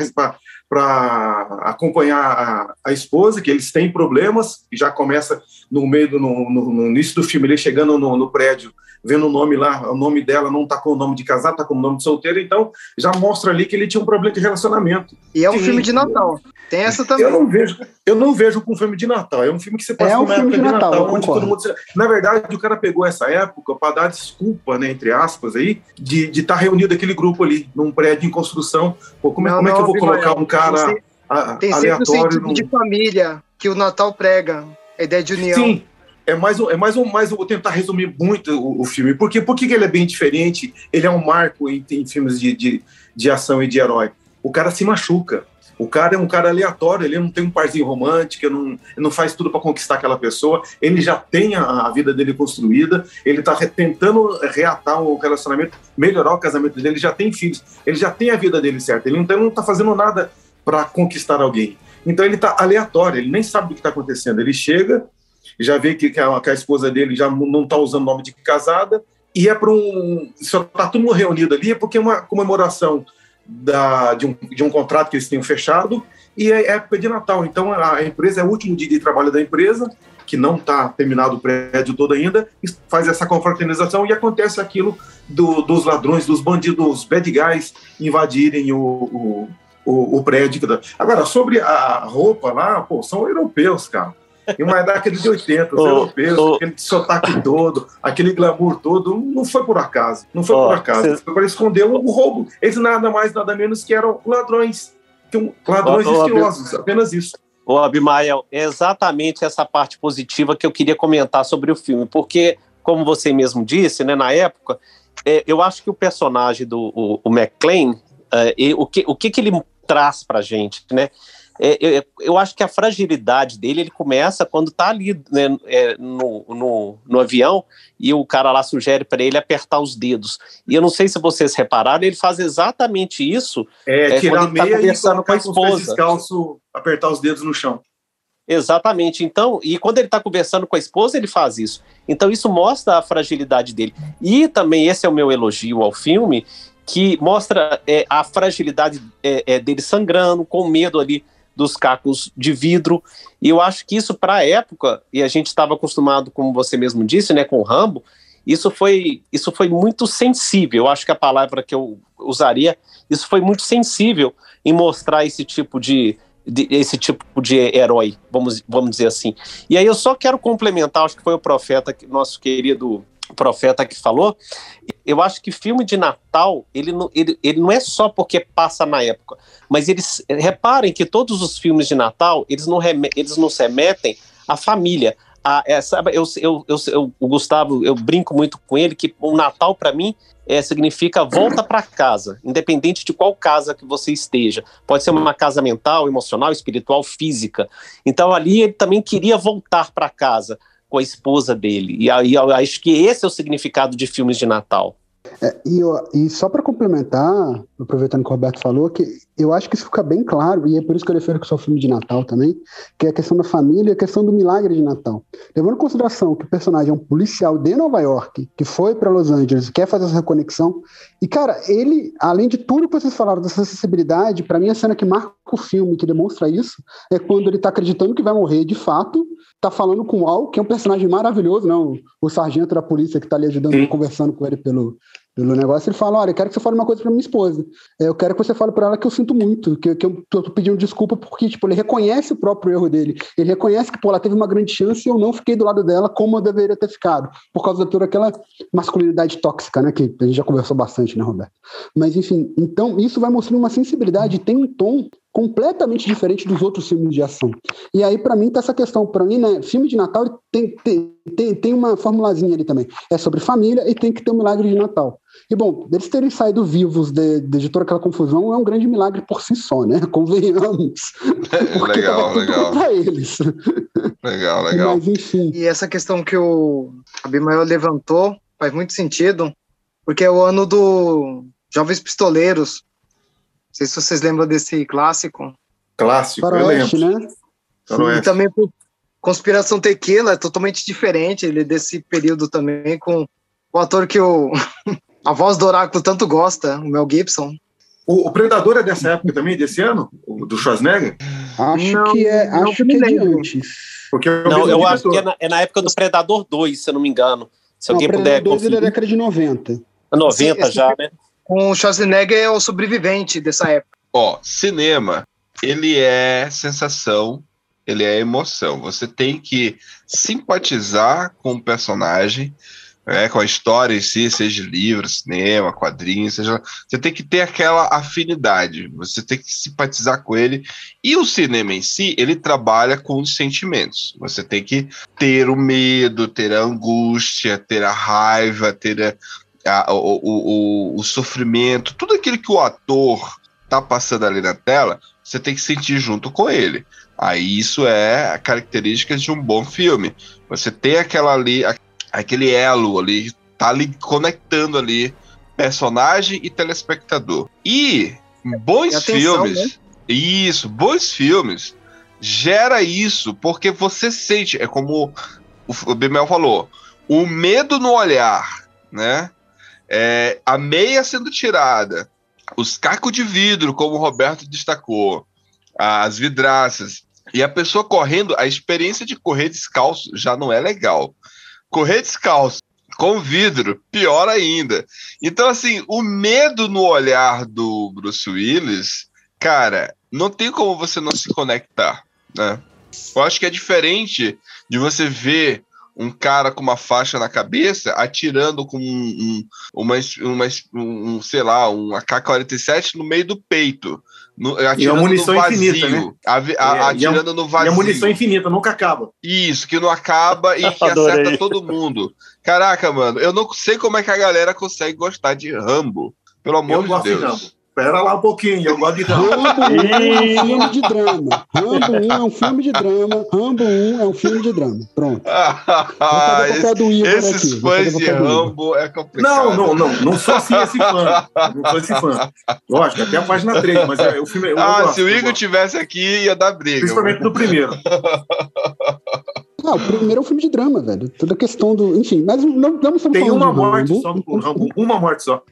acompanhar a, a esposa, que eles têm problemas, e já começa no meio do no- no início do filme, ele chegando no, no prédio, vendo o nome lá, o nome dela não está com o nome de casado, está com o nome de solteiro, então já mostra ali que ele tinha um problema de relacionamento. E é um Sim. filme de Natal. Tem essa também. Eu não vejo, eu não vejo com filme de Natal. É um filme que você passa É um numa filme época de Natal, eu onde concordo. todo mundo. Na verdade, o cara pegou essa época para dar desculpa, né, entre aspas, aí, de estar reunido aquele grupo ali, num prédio em construção. Pô, como, é- Não, como é que eu não, vou colocar um cara tem- a- Tem sempre o aleatório? sentido num- de família que o Natal prega. A ideia de união. Sim. É mais, um, é mais um, mais eu vou tentar resumir muito o, o filme. Porque, por que ele é bem diferente? Ele é um marco em, em filmes de, de, de ação e de herói. O cara se machuca. O cara é um cara aleatório, ele não tem um parzinho romântico, não, não faz tudo para conquistar aquela pessoa, ele já tem a, a vida dele construída, ele está tentando reatar o relacionamento, melhorar o casamento dele, ele já tem filhos, ele já tem a vida dele certa, ele não está fazendo nada para conquistar alguém. Então ele está aleatório, ele nem sabe do que está acontecendo. Ele chega, já vê que, que, a, que a esposa dele já não está usando nome de casada, e é para um. Só está todo mundo reunido ali, porque é uma comemoração da, de, um, de um contrato que eles tenham fechado, e é época de Natal. Então a empresa é o último dia de trabalho da empresa, que não está terminado o prédio todo ainda, faz essa confraternização e acontece aquilo do, dos ladrões, dos bandidos, dos bad guys invadirem o, o, o, o prédio. Agora, sobre a roupa lá, pô, são europeus, cara. E uma década de 80, os Ô, europeus, ô. aquele sotaque todo, aquele glamour todo, não foi por acaso. Não foi Ó, por acaso. cê- Foi para esconder o roubo. Eles nada mais, nada menos que eram ladrões. Um- ladrões estilosos, apenas isso. Ô, Abimael, é exatamente essa parte positiva que eu queria comentar sobre o filme, porque, como você mesmo disse, né, na época, é, eu acho que o personagem do o, o McClane, é, o, que, o que, que ele traz pra gente, né? É, eu, eu acho que a fragilidade dele ele começa quando tá ali né, é, no, no, no avião e o cara lá sugere para ele apertar os dedos. E eu não sei se vocês repararam, ele faz exatamente isso É, É, tirar a tá meia e conversando com a colocar com pés esposa. descalços, apertar os dedos no chão. Exatamente. Então, e quando ele está conversando com a esposa, ele faz isso. Então, isso mostra a fragilidade dele. E também, esse é o meu elogio ao filme, que mostra é, a fragilidade é, é, dele sangrando, com medo ali dos cacos de vidro. E eu acho que isso, para a época, e a gente estava acostumado, como você mesmo disse, né, com o Rambo, isso foi, isso foi muito sensível. Eu acho que a palavra que eu usaria, isso foi muito sensível em mostrar esse tipo de de- esse tipo de herói, vamos, vamos dizer assim. E aí eu só quero complementar, acho que foi o profeta, nosso querido profeta que falou. Eu acho que filme de Natal, ele não, ele, ele não é só porque passa na época, mas eles reparem que todos os filmes de Natal, eles não, reme, eles não se remetem à família. A, é, sabe, eu, eu, eu, eu- o Gustavo, eu brinco muito com ele que o Natal, para mim, é, significa volta para casa, independente de qual casa que você esteja. Pode ser uma casa mental, emocional, espiritual, física. Então ali ele também queria voltar para casa com a esposa dele. E aí eu acho que esse é o significado de filmes de Natal. É, e, eu- e só para complementar, aproveitando que o Roberto falou, que eu acho que isso fica bem claro, e é por isso que eu refiro que sou filme de Natal também, que é a questão da família e a questão do milagre de Natal. Levando em consideração que o personagem é um policial de Nova York, que foi para Los Angeles, quer fazer essa reconexão, e cara, ele, além de tudo que vocês falaram dessa sensibilidade, para mim a cena que marca o filme, que demonstra isso, é quando ele tá acreditando que vai morrer de fato, tá falando com o Al, que é um personagem maravilhoso, não? O sargento da polícia que tá ali ajudando, Sim. conversando com ele pelo, pelo negócio, ele fala: Olha, eu quero que você fale uma coisa pra minha esposa. É, Eu quero que você fale pra ela que eu sinto muito, que, que eu tô pedindo desculpa porque, tipo, ele reconhece o próprio erro dele. Ele reconhece que, pô, ela teve uma grande chance e eu não fiquei do lado dela como eu deveria ter ficado, por causa de toda aquela masculinidade tóxica, né? Que a gente já conversou bastante, né, Roberto? Mas, enfim, então isso vai mostrando uma sensibilidade, tem um tom completamente diferente dos outros filmes de ação. E aí, pra mim, tá essa questão. Pra mim, né, filme de Natal tem, tem, tem, tem uma formulazinha ali também. É sobre família e tem que ter um milagre de Natal. E bom, eles terem saído vivos de, de toda aquela confusão é um grande milagre por si só, né? Convenhamos. Porque legal, tava tudo legal. Pra eles. Legal, legal. Mas enfim. E essa questão que o Abimael levantou faz muito sentido, porque é o ano do Jovens Pistoleiros. Não sei se vocês lembram desse clássico. Clássico, eu lembro. né? E também por Conspiração Tequila é totalmente diferente, ele é desse período também, com o ator que o, a voz do Oráculo tanto gosta, o Mel Gibson. O, o Predador é dessa época também, desse ano? O do Schwarzenegger? Acho Não, que é, acho que é de antes. Porque o Não, eu acho que é na, é na época do Predador 2, se eu não me engano. Se Não, alguém puder Predador 2 ele é década de 90. 90 Esse- já, né? Com o Schwarzenegger é o sobrevivente dessa época. Ó, cinema, ele é sensação, ele é emoção. Você tem que simpatizar com o personagem, né, com a história em si, seja livro, cinema, quadrinho, seja. Você tem que ter aquela afinidade, você tem que simpatizar com ele. E o cinema em si, ele trabalha com os sentimentos. Você tem que ter o medo, ter a angústia, ter a raiva, ter a- a- o, o, o, sofrimento, tudo aquilo que o ator tá passando ali na tela, você tem que sentir junto com ele. Aí isso é a característica de um bom filme. Você tem aquela ali, aquele elo ali, tá ali conectando ali personagem e telespectador. E bons E atenção, né? filmes, isso, bons filmes gera isso, porque você sente, é como o Bimel falou, o medo no olhar, né? É, a meia sendo tirada, os cacos de vidro, como o Roberto destacou, as vidraças, e a pessoa correndo, a experiência de correr descalço já não é legal. Correr descalço com vidro, pior ainda. Então, assim, o medo no olhar do Bruce Willis, cara, não tem como você não se conectar, né? Eu acho que é diferente de você ver um cara com uma faixa na cabeça atirando com um, um, uma, uma, um, sei lá, um AK-47 no meio do peito. No, atirando munição no vazio, infinita, né? a- É, e a- atirando no E vazio. a munição infinita, nunca acaba. Isso, que não acaba e que acerta todo mundo. Caraca, mano, eu não sei como é que a galera consegue gostar de Rambo. Pelo amor Eu de gosto de Espera lá um pouquinho, eu gosto de Rambo. Rambo 1 é um filme de drama. Rambo 1 é um filme de drama. Rambo 1 é um filme de drama. Pronto. Papel Esse- esses aqui. Fãs de. Rambo é complicado. Não, não, não. Não sou assim esse fã. Não sou esse fã. Lógico, até a página 3, mas é, o filme. Eu Ah, gosto, se o Igor tivesse aqui, ia dar briga. Principalmente do primeiro. Ah, o primeiro é um filme de drama, velho. Toda a questão do. Enfim, mas não, não estamos Tem uma de morte Rambo. só no Rambo. Uma morte só.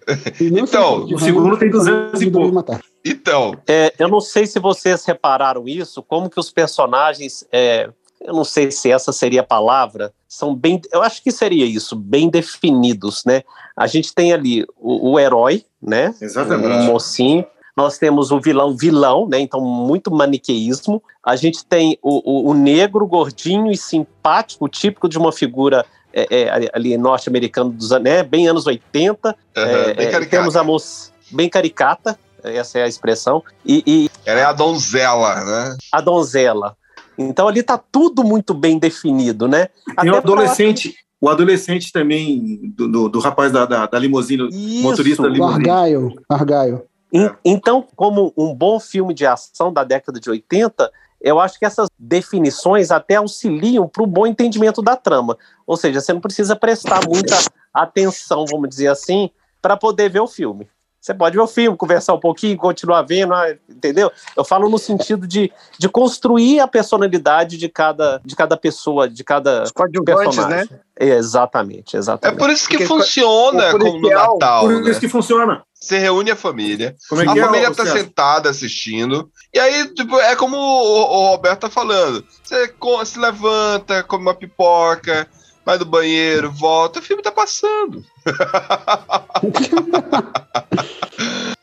Então, o segundo tem estamos falando 200 e pouco. Matar. Então, É, eu não sei se vocês repararam isso, como que os personagens, é, eu não sei se essa seria a palavra, são bem, eu acho que seria isso, bem definidos, né? A gente tem ali o, o herói, né? Exatamente. O mocinho. Nós temos o vilão vilão, né? Então, muito maniqueísmo. A gente tem o, o, o negro, gordinho e simpático, típico de uma figura é, é, ali norte-americano dos né, bem anos 80. Uhum, É, bem é, caricata. temos a moça bem caricata, essa é a expressão, e, e Ela é a donzela, né? a donzela. Então ali tá tudo muito bem definido, né? Tem o adolescente, o adolescente também do, do, do rapaz da, da, da limusine, Isso. motorista da O limusine. Argyle. Argyle. En- Então, como um bom filme de ação da década de 80, eu acho que essas definições até auxiliam para o bom entendimento da trama. Ou seja, você não precisa prestar muita atenção, vamos dizer assim, para poder ver o filme. Você pode ver o filme, conversar um pouquinho, continuar vendo, ah, entendeu? Eu falo no sentido de, de construir a personalidade de cada, de cada pessoa, de cada Os coadjuvantes, né? personagem. Exatamente, É exatamente. por isso que Porque funciona como no Natal, Por né? isso que funciona. Você reúne a família, Como é a é, família tá César? sentada assistindo, e aí, tipo, é como o, o Roberto tá falando. Você se levanta, come uma pipoca, vai do banheiro, volta, o filme tá passando.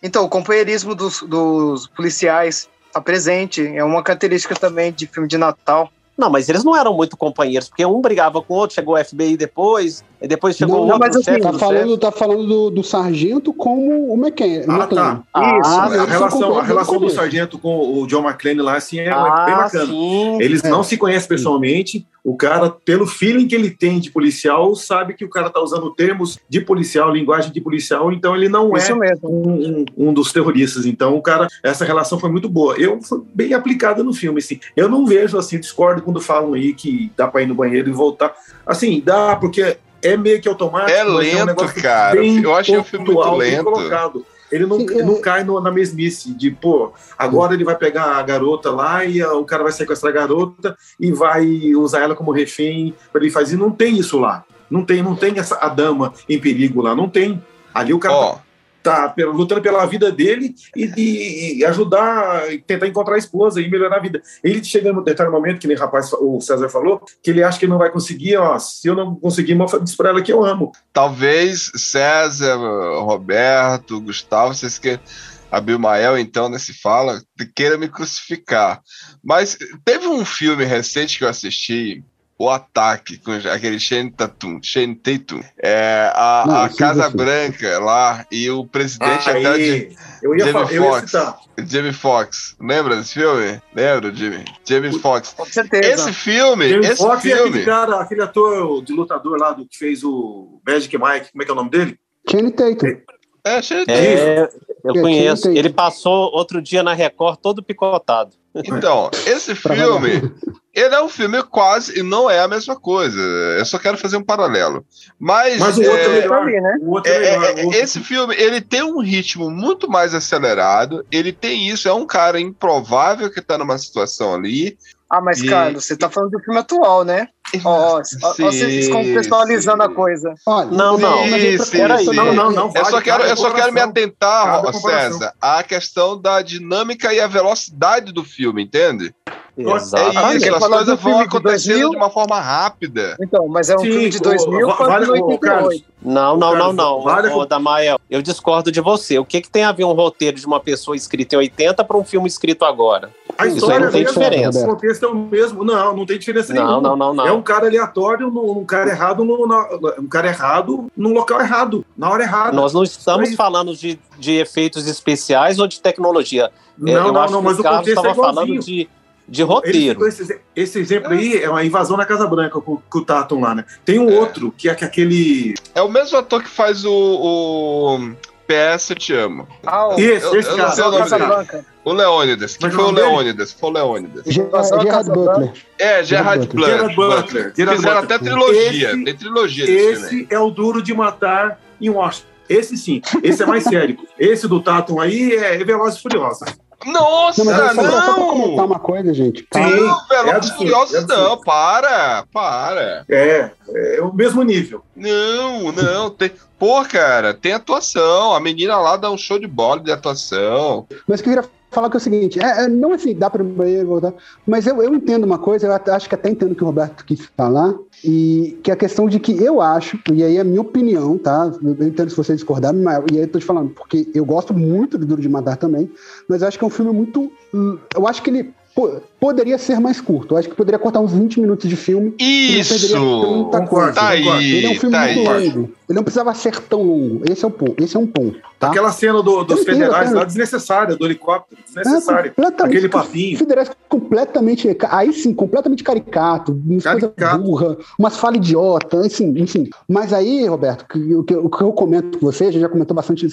Então, o companheirismo dos, dos policiais está presente. É uma característica também de filme de Natal. Não, mas eles não eram muito companheiros, porque um brigava com o outro, chegou o FBI depois, e depois chegou Não, o não, outro mas assim, chefe Tá do falando, tá falando do, do sargento como o McKen. Ah, tá. Ah, Isso, a eles são relação, a relação do sargento com o John McClane lá, assim, é, chefe. é bem Ah, bacana. sim. Eles É. não se conhecem pessoalmente. O cara, pelo feeling que ele tem de policial, sabe que o cara tá usando termos de policial, linguagem de policial, então ele não é Isso mesmo. um, um- um dos terroristas. Então, o cara, essa relação foi muito boa. Eu foi bem aplicada no filme, assim. Eu não vejo assim, discordo quando falam aí que dá pra ir no banheiro e voltar. Assim, dá, porque é meio que automático. É um lento, negócio cara. bem Eu achei o filme muito lento. colocado. Ele não, Sim, não cai no- na mesmice de, pô, agora ele vai pegar a garota lá e ah, o cara vai sequestrar a garota e vai usar ela como refém para ele fazer. Não tem isso lá. Não tem, não tem essa, a dama em perigo lá. Não tem. Ali o cara Ó, tá pe- lutando pela vida dele e, e- ajudar, tentar encontrar a esposa e melhorar a vida. Ele chega no determinado momento, que nem o rapaz, o César falou, que ele acha que não vai conseguir, ó, se eu não conseguir, diz pra ela que eu amo. talvez César, Roberto, Gustavo, vocês que Abimael, então, nesse fala, queira me crucificar. Mas teve um filme recente que eu assisti, O Ataque, com aquele Shane Tatum, Shane Tatum. É, a, Não, a Casa. Branca lá, e o presidente até o Jim- Aí, eu ia, Jamie falar, eu ia Foxx. citar. Jamie Foxx. Lembra desse filme? Lembro, Jimmy? Jamie Foxx. Com certeza. Esse filme, Jamie esse Foxx e aquele filme, cara, aquele ator de lutador lá do que fez o Magic Mike, como é que é o nome dele? Channing Tatum. é, É, eu É, conheço. quem tem? Ele passou outro dia na Record todo picotado. Então, esse filme, ele é um filme quase e não é a mesma coisa. Eu só quero fazer um paralelo. Mas, Mas o outro é, é, melhor. ali, né? O outro é, é, melhor. é, outro- esse filme, ele tem um ritmo muito mais acelerado. Ele tem isso, é um cara improvável que tá numa situação ali. Ah, mas, E- Carlos, você tá falando do filme atual, né? Ó, vocês contextualizando sim. a coisa. Olha, Não, não. Sim, Não, não, não. Eu vale só quero, eu só quero me atentar. César, à questão da dinâmica e a velocidade do filme, entende? É Exatamente. isso, Quer as falar do coisas vão acontecendo 2000? de uma forma rápida. Então, mas é um Sim, filme de ô, 2000 va- quanto vale- de ô, Carlos, 88. Não, não, não, não. vale- Ô, Damael, eu discordo de você. O que, que tem a ver um roteiro de uma pessoa escrita em 80 para um filme escrito agora? A Isso história aí não tem é a mesma, diferença. O contexto é o mesmo. Não, não tem diferença Não, nenhuma. não, não, não. É um cara aleatório, um cara errado, no, na- um cara errado num local errado, na hora errada. Nós não estamos Aí- falando de, de efeitos especiais ou de tecnologia. É, não, eu não, acho não, que mas o o Carlos contexto é estava falando igualzinho. de, de roteiro. esse, esse exemplo aí é uma invasão na Casa Branca com, com o Tatum lá, né? Tem um É. outro que é que aquele. É o mesmo ator que faz o, o PS Eu Te Amo. Ah, o Esse, eu- esse eu não cara. sei o nome Casa dele. Branca. O Leônidas. Que Mas foi o? Leônidas? Foi o Leônidas. Gerard Butler. É, Gerard Butler. Gerard Butler. Gerard Fizeram Butler. até trilogia. Esse- Tem trilogia. Esse é o duro de matar em Washington. Esse sim, esse é mais sério. Esse do Tatum aí é Velozes e Furiosos. Nossa, Não, mas é só, pra- só pra comentar não! uma coisa, gente. Sim. Calma. Não, É Velozes e absurdo, Furiosos é não, para, para. É, é o mesmo nível. Não, não, tem... Pô, cara, tem atuação. A menina lá dá um show de bola de atuação. Mas que eu queria falar que é o seguinte: é, é, não assim, dá para no banheiro voltar, mas eu, eu entendo uma coisa, eu acho que até entendo o que o Roberto quis falar, e que é a questão de que eu acho, e aí é a minha opinião, tá? Eu entendo se vocês discordarem, mas, e aí eu tô te falando, porque eu gosto muito do Duro de Matar também, mas eu acho que é um filme muito. Eu acho que ele po- poderia ser mais curto. Eu acho que poderia cortar uns 20 minutos de filme. e não perderia Isso! tanta coisa. Tá aí, Ele é um filme tá muito aí. longo. Ele não precisava ser tão longo. Esse é o ponto. Esse é um ponto. Tá? Aquela cena do- dos entendo, federais lá, desnecessária, do helicóptero, É, desnecessária. completamente- Aquele papinho. Federais completamente. Aí sim, completamente caricato, umas coisas Caricato. burra, umas falas idiota, assim, enfim. Mas aí, Roberto, o que, o que eu comento com você, a gente já comentou bastante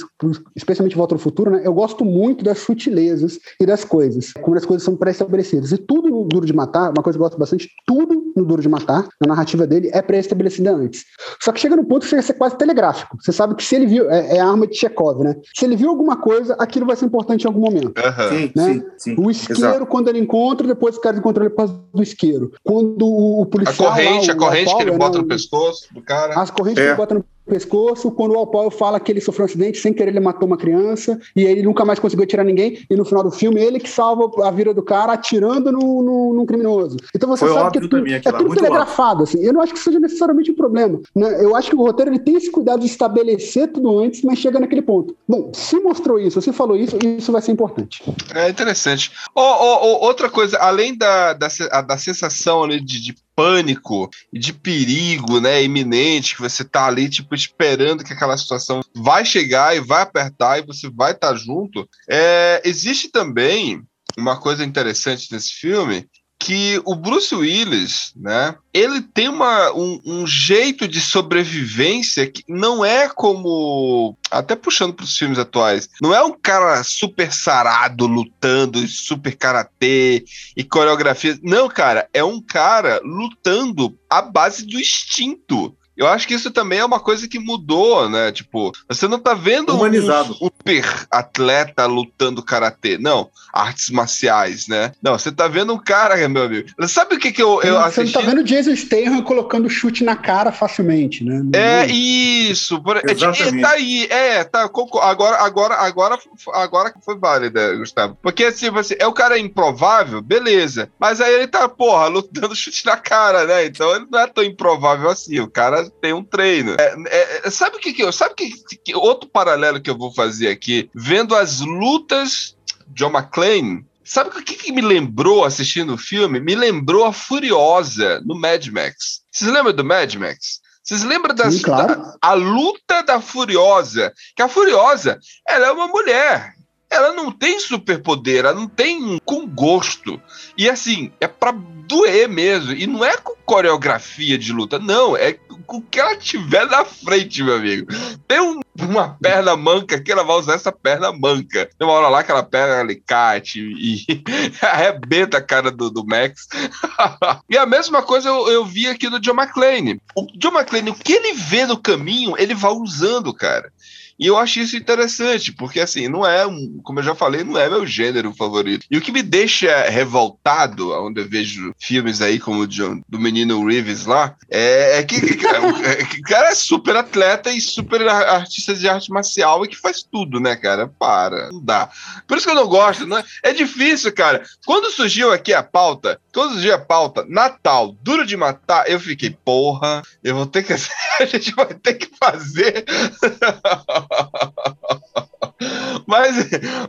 especialmente Volta ao Futuro, né? Eu gosto muito das sutilezas e das coisas, como as coisas são pré-estabelecidas. E tudo no Duro de Matar, uma coisa que eu gosto bastante, tudo no Duro de Matar, na narrativa dele, é pré-estabelecida antes. Só que chega no ponto que chega a ser quase telegráfico. Você sabe que se ele viu, é, é a arma de Chekhov, né? Se ele viu alguma coisa, aquilo vai ser importante em algum momento. Aham. Sim, né? sim, sim. O isqueiro, Exato. quando ele encontra, depois os caras encontram ele por causa do isqueiro. Quando o, o A policial. corrente, lá, a o corrente que ele bota né, no pescoço do cara. As correntes É. que ele bota no pescoço, quando o Alpower fala que ele sofreu um acidente, sem querer ele matou uma criança, e aí ele nunca mais conseguiu atirar ninguém, e no final do filme ele que salva a vida do cara atirando no, no, num criminoso. Então você Foi sabe que é tudo, é tudo muito telegrafado, assim. Eu não acho que seja necessariamente um problema. Né? Eu acho que o roteiro ele tem esse cuidado de estabelecer tudo antes, mas chega naquele ponto. Bom, se mostrou isso, se falou isso, isso vai ser importante. É interessante. Ó, ó, ó, outra coisa, além da, da, da sensação ali de, de pânico de perigo, né, iminente, que você tá ali, tipo, esperando que aquela situação vai chegar e vai apertar e você vai estar junto, é, existe também uma coisa interessante nesse filme, que o Bruce Willis, né, ele tem uma, um, um jeito de sobrevivência que não é como. Até puxando para os filmes atuais, não é um cara super sarado lutando, super karatê e coreografia. Não, cara, é um cara lutando à base do instinto. Eu acho que isso também é uma coisa que mudou, né? Tipo, você não tá vendo um Humanizado. super atleta lutando karatê. Não, artes marciais, né? Não, você tá vendo um cara, meu amigo. Sabe o que que eu, eu você assisti? não tá vendo o Jason Statham colocando chute na cara facilmente, né? É isso, por, é, tipo, tá aí, é, tá, agora, agora, agora, agora que foi válida, Gustavo. Porque assim, você, é o cara improvável, beleza, mas aí ele tá, porra, lutando chute na cara, né? Então ele não é tão improvável assim, o cara tem um treino. É, é, é, sabe o que que eu, sabe que, que outro paralelo que eu vou fazer aqui, vendo as lutas de John McClane, Sabe o que, que me lembrou assistindo o filme? Me lembrou a Furiosa no Mad Max. Vocês lembram do Mad Max? Vocês lembram das, Sim, claro. da- a luta da Furiosa? Que a Furiosa, ela é uma mulher. Ela não tem superpoder, ela não tem com gosto. E assim, é pra doer mesmo. E não é com coreografia de luta, não. É com o que ela tiver na frente, meu amigo. Tem um- uma perna manca que ela vai usar essa perna manca. Tem uma hora lá que ela pega alicate e arrebenta a cara do, do Max. e a mesma coisa eu, eu vi aqui no John McClane. O John McClane, o que ele vê no caminho, ele vai usando, cara. E eu acho isso interessante, porque assim, não é um, como eu já falei, não é meu gênero favorito. E o que me deixa revoltado, onde eu vejo filmes aí como o John- do menino Reeves lá, é, é que, que- é que o cara é super atleta e super ar- artista de arte marcial e que faz tudo, né, cara? Para, não dá. Por isso que eu não gosto, né? É difícil, cara. Quando surgiu aqui a pauta, quando surgiu a pauta, Natal, duro de matar, eu fiquei, porra, eu vou ter que. A gente vai ter que fazer. Mas,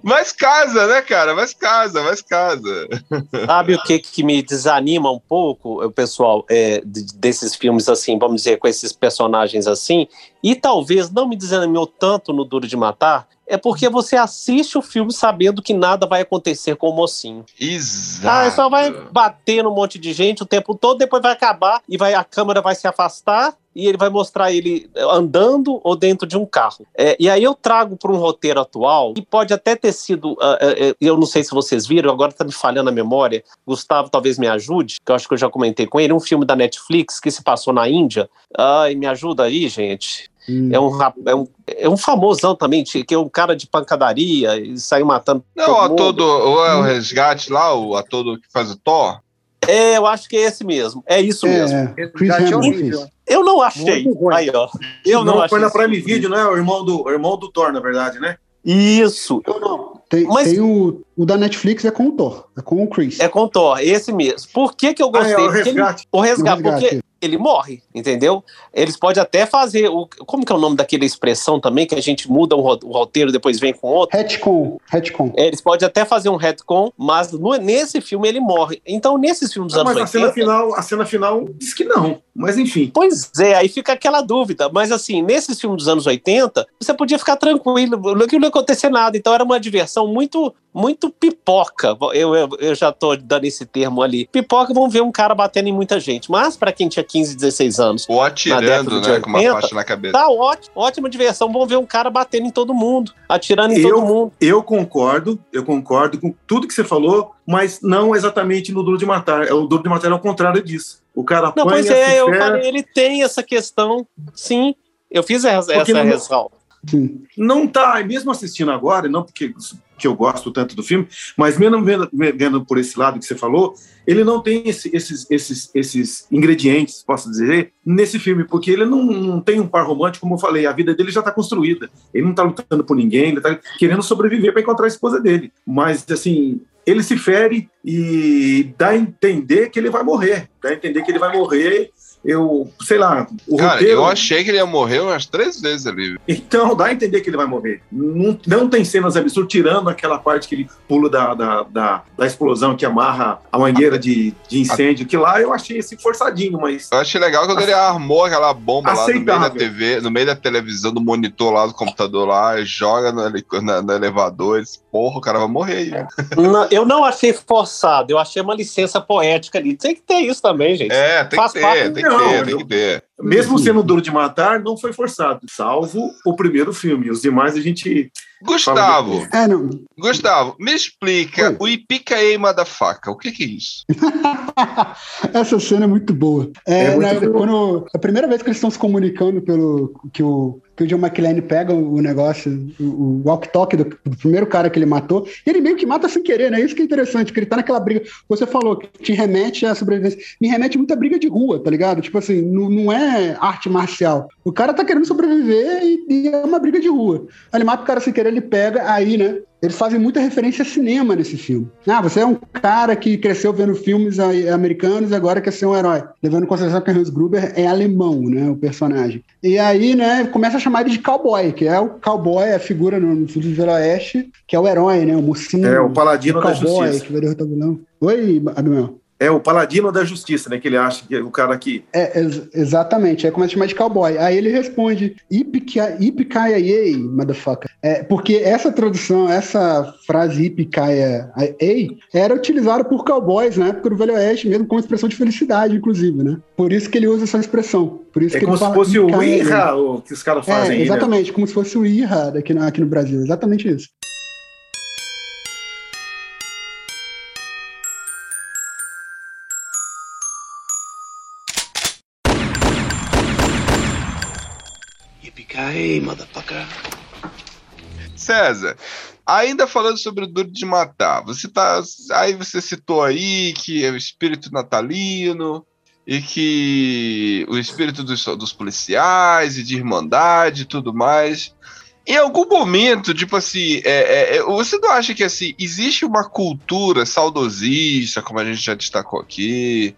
mas casa, né, cara? Mas casa, mas casa. Sabe o que, que me desanima um pouco, eh, pessoal, é, de- desses filmes assim, vamos dizer, com esses personagens assim, e talvez não me desanimou tanto no Duro de Matar, é porque você assiste o filme sabendo que nada vai acontecer com o mocinho. Exato. Ah, só vai bater num monte de gente o tempo todo, depois vai acabar e vai, a câmera vai se afastar e ele vai mostrar ele andando ou dentro de um carro. É, e aí eu trago para um roteiro atual, que pode até ter sido, ah, ah, eu não sei se vocês viram, agora tá me falhando a memória, Gustavo talvez me ajude, que eu acho que eu já comentei com ele, um filme da Netflix que se passou na Índia. Ai, me ajuda aí, gente. Hum. É um, é, um, é um famosão também, que é um cara de pancadaria e saiu matando. Não, todo o mundo. ator do ou é o resgate lá, o ator do que faz o Thor. É, eu acho que é esse mesmo. É isso mesmo. É, Chris Já tinha Hemsworth. Eu não achei. Aí, ó. Eu não, não, achei. foi na. Prime Video, né? O irmão do, o irmão do Thor, na verdade, né? Isso. Eu não. Tem, Mas- tem o, o da Netflix é com o Thor, é com o Chris. É com o Thor, esse mesmo. Por que, que eu Ah, gostei? é o Porque ele- resgate. o resgate, O resgate. porque ele morre, entendeu? Eles podem até fazer. O, como que é o nome daquela expressão também, que a gente muda um o roteiro depois vem com outro? Retcon, retcon. É, Eles podem até fazer um retcon, mas no- nesse filme ele morre. Então, nesses filmes dos Ah, anos mas a cena 80. final, a cena final diz que não. Mas enfim. Pois é, aí fica aquela dúvida. Mas assim, nesses filmes dos anos 80, você podia ficar tranquilo, não ia acontecer nada. Então era uma diversão muito, muito pipoca. Eu, eu, eu já tô dando esse termo ali. Pipoca, vão ver um cara batendo em muita gente. Mas para quem tinha 15, 16 anos, Ou atirando, né? Com uma 80, faixa na cabeça. tá ótimo, ótima diversão. Vão ver um cara batendo em todo mundo, atirando em Eu- todo mundo. Eu concordo, eu concordo com tudo que você falou, mas não exatamente no Duro de Matar. É O Duro de Matar é o contrário disso. O cara Não, apanha, pois se é, eu ferra. falei, ele tem essa questão, sim. Eu fiz essa, Porque essa não- ressalva. Sim. não tá, mesmo assistindo agora, não porque que eu gosto tanto do filme, mas mesmo vendo, vendo por esse lado que você falou, ele não tem esse- esses, esses, esses ingredientes, posso dizer, nesse filme, porque ele não, não tem um par romântico, como eu falei, a vida dele já está construída. Ele não está lutando por ninguém, ele está querendo sobreviver para encontrar a esposa dele. Mas, assim, ele se fere e dá a entender que ele vai morrer, dá a entender que ele vai morrer. Eu, sei lá, o Cara, roteiro. eu achei que ele ia morrer umas três vezes ali. Então, dá a entender que ele vai morrer. Não, não tem cenas absurdas, tirando aquela parte que ele pula da, da, da, da explosão que amarra a mangueira de, de incêndio, que lá eu achei esse forçadinho, mas. Eu achei legal quando ele armou aquela bomba lá no meio da Aceitável. TV, no meio da televisão, do monitor lá do computador lá, joga no, na- no elevador. diz, Porra, o cara vai morrer aí. Não, eu não achei forçado, eu achei uma licença poética ali. Tem que ter isso também, gente. É, tem Faz que parte- ter, tem que Não, ter, eu- tem que ter. Mesmo sendo duro de matar, não foi forçado, salvo o primeiro filme. Os demais a gente. Gustavo, É, não. Gustavo, me explica Oi. o Ipicaema da faca. O que que é isso? Essa cena é muito boa. É, É muito né, boa. Quando, a primeira vez que eles estão se comunicando pelo que o, que o John McClane pega o negócio, o, walk-talk do, do primeiro cara que ele matou, e ele meio que mata sem querer, né? Isso que é interessante, que ele tá naquela briga. Você falou que te remete à sobrevivência. Me remete muita briga de rua, tá ligado? Tipo assim, não, não é arte marcial. O cara tá querendo sobreviver e, e é uma briga de rua. Aí ele mata o cara sem querer, ele pega, aí, né? Eles fazem muita referência a cinema nesse filme. Ah, você é um cara que cresceu vendo filmes americanos e agora quer ser um herói. Levando em consideração que o Hans Gruber é alemão, né? O personagem. E aí, né, começa a chamar ele de cowboy, que é o cowboy, a figura no, no filme do Oeste, que é o herói, né? O mocinho. É o paladino da cowboy justiça. que vai derrotar o vilão. Oi, Abimel. É o paladino da justiça, né? Que ele acha que é o cara que. É, ex- exatamente. Aí começa a chamar de cowboy. Aí ele responde, Ipikaya-yay, motherfucker. É, porque essa tradução, essa frase Ipikaya-yay, era utilizada por cowboys na época do Velho Oeste, mesmo como expressão de felicidade, inclusive, né? Por isso que ele usa essa expressão. Por isso É que como ele se fosse o. Irra o que os caras fazem É, aí, né? exatamente, como se fosse o Irra aqui no, aqui no Brasil. Exatamente isso. Motherfucker. César, ainda falando sobre o Duro de Matar, você tá. Aí você citou aí que é o espírito natalino e que o espírito dos, dos policiais e de irmandade e tudo mais. Em algum momento, tipo assim, é, é, é, você não acha que assim, existe uma cultura saudosista, como a gente já destacou aqui,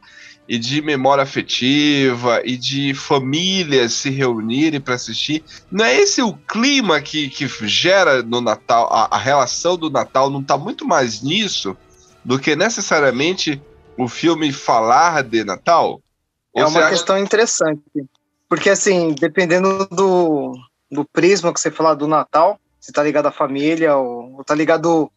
e de memória afetiva, e de famílias se reunirem para assistir? Não é esse o clima que, que gera no Natal, a, a relação do Natal não está muito mais nisso do que necessariamente o filme falar de Natal? É Ou uma você acha- questão interessante. Porque, assim, dependendo do, do prisma que você falar do Natal, se tá ligado à família ou, ou tá ligado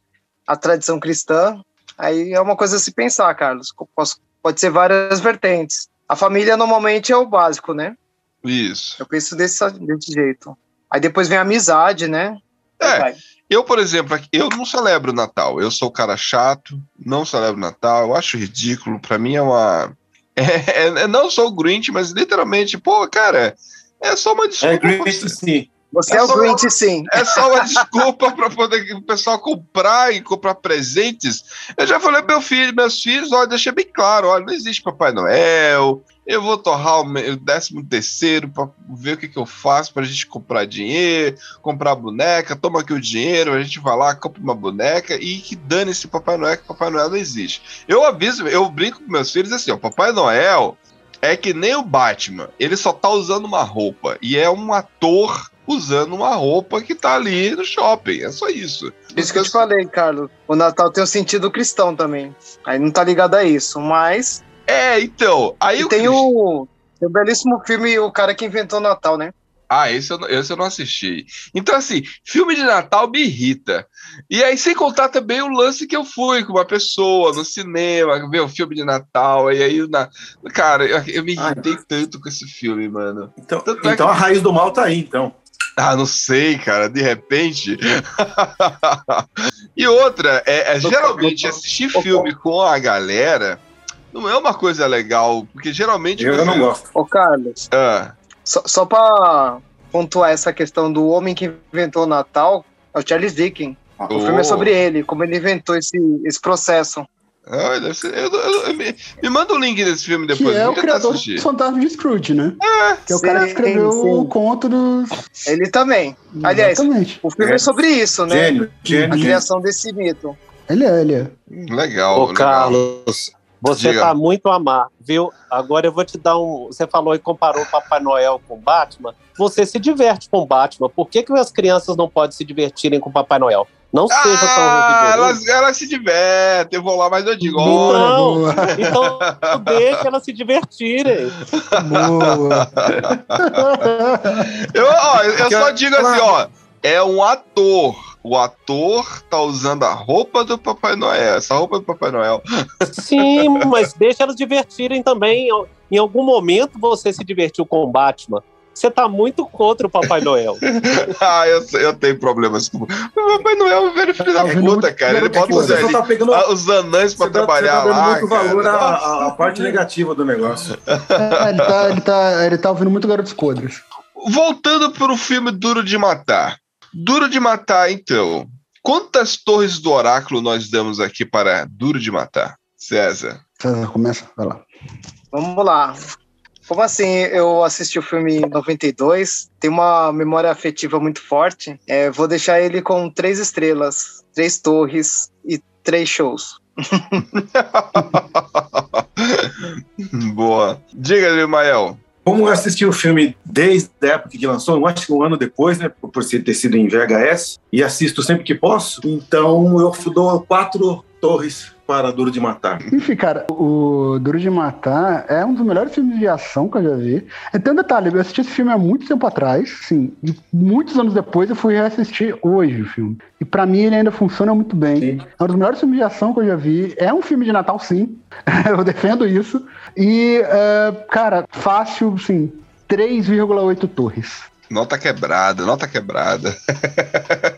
à tradição cristã, aí é uma coisa a se pensar, Carlos. Posso- pode ser várias vertentes. A família normalmente é o básico, né? Isso. Eu penso desse, desse jeito. Aí depois vem a amizade, né? É, Vai. eu, por exemplo, aqui- eu não celebro o Natal. Eu sou o cara chato, não celebro o Natal, eu acho ridículo. Pra mim é uma. É, é- não sou o Grinch, mas literalmente, pô, cara, é só uma É desculpa. Grinch, sim. Você É é, o Grinch, sim. É só uma desculpa para poder o pessoal comprar e comprar presentes. Eu já falei meu filho, meus filhos, olha, deixei bem claro, olha, não existe Papai Noel, eu vou torrar o me- o décimo terceiro pra ver o que, que eu faço pra gente comprar dinheiro, comprar boneca, toma aqui o dinheiro, a gente vai lá, compra uma boneca e que dane-se Papai Noel, que Papai Noel não existe. Eu aviso, eu brinco com meus filhos assim, ó, Papai Noel é que nem o Batman, ele só tá usando uma roupa e é um ator usando uma roupa que tá ali no shopping, é só isso. Isso que eu te falei, Carlos. O Natal tem um sentido cristão também. Aí não tá ligado a isso. Mas É, então, aí e o tem Cristo- o, tem o belíssimo filme O Cara que Inventou o Natal, né? Ah, esse eu, não- esse eu não assisti. Então, assim, filme de Natal me irrita. E aí, sem contar também o lance que eu fui com uma pessoa no cinema, ver o filme de Natal, e aí, na... cara, eu, eu me Ai. irritei tanto com esse filme, mano. Então, Tanto é então que- a raiz do mal tá aí, então. Ah, não sei, cara, de repente. e outra, é, é, geralmente assistir filme com a galera não é uma coisa legal, porque geralmente. Eu não gosto. Ô, Carlos, Ah, só, só pra pontuar essa questão do homem que inventou o Natal, é o Charles Dickens. O filme é sobre ele, como ele inventou esse, esse processo. Ah, deve ser- eu- eu- eu- me, me manda o link desse filme Que depois. é eu o criador assistir. do Fantasma de Scrooge, né? que é o cara que Sim, escreveu sim. o conto dos. Ele também. Aliás, Exatamente. o filme é, É. sobre isso, né? Gênio, A gênio, gênio. criação desse mito. Ele é, ele é. Legal. Ô, legal. Carlos, você Diga. tá muito amar, viu? Agora eu vou te dar um. Você falou e comparou o Papai Noel com o Batman. Você se diverte com o Batman. Por que, que as crianças não podem se divertirem com o Papai Noel? Não seja Ah, tão rigoroso. elas, elas se divertem, eu vou lá, mas eu digo, Boa, olha, Não. boa, Então deixa elas se divertirem. boa. eu, ó, eu só digo assim, ó, é um ator. O ator tá usando a roupa do Papai Noel, essa roupa do Papai Noel. Sim, mas deixa elas divertirem também. Em algum momento você se divertiu com o Batman. Você tá muito contra o Papai Noel. ah, eu, eu tenho problemas com o Papai Noel, é um velho filho da Tá ouvindo puta, muito cara. Ele bota os, Você só ele- tá pegando. ah, os anões pra tá, você trabalhar tá dando lá, muito cara. valor à parte negativa do negócio. É, ele, tá, ele, tá, ele tá ouvindo muito Garotos Podres. Voltando pro filme Duro de Matar. Duro de Matar, então. Quantas torres do oráculo nós damos aqui para Duro de Matar? César. César, começa, vai lá. Vamos lá. Como assim? Eu assisti o filme em 92, tem uma memória afetiva muito forte. É, vou deixar ele com três estrelas, três torres e três shows. Boa. Diga, Mael. Como eu assisti o filme desde a época que lançou, eu acho que um ano depois, né, por ser ter sido em VHS, e assisto sempre que posso, então eu dou quatro torres para Duro de Matar. Enfim, cara, o Duro de Matar é um dos melhores filmes de ação que eu já vi. E tem um detalhe, eu assisti esse filme há muito tempo atrás, sim, e muitos anos depois eu fui reassistir hoje o filme. E pra mim ele ainda funciona muito bem. Sim. É um dos melhores filmes de ação que eu já vi. É um filme de Natal, sim. eu defendo isso. E, é, cara, fácil, sim, 3,8 torres. Nota quebrada, nota quebrada.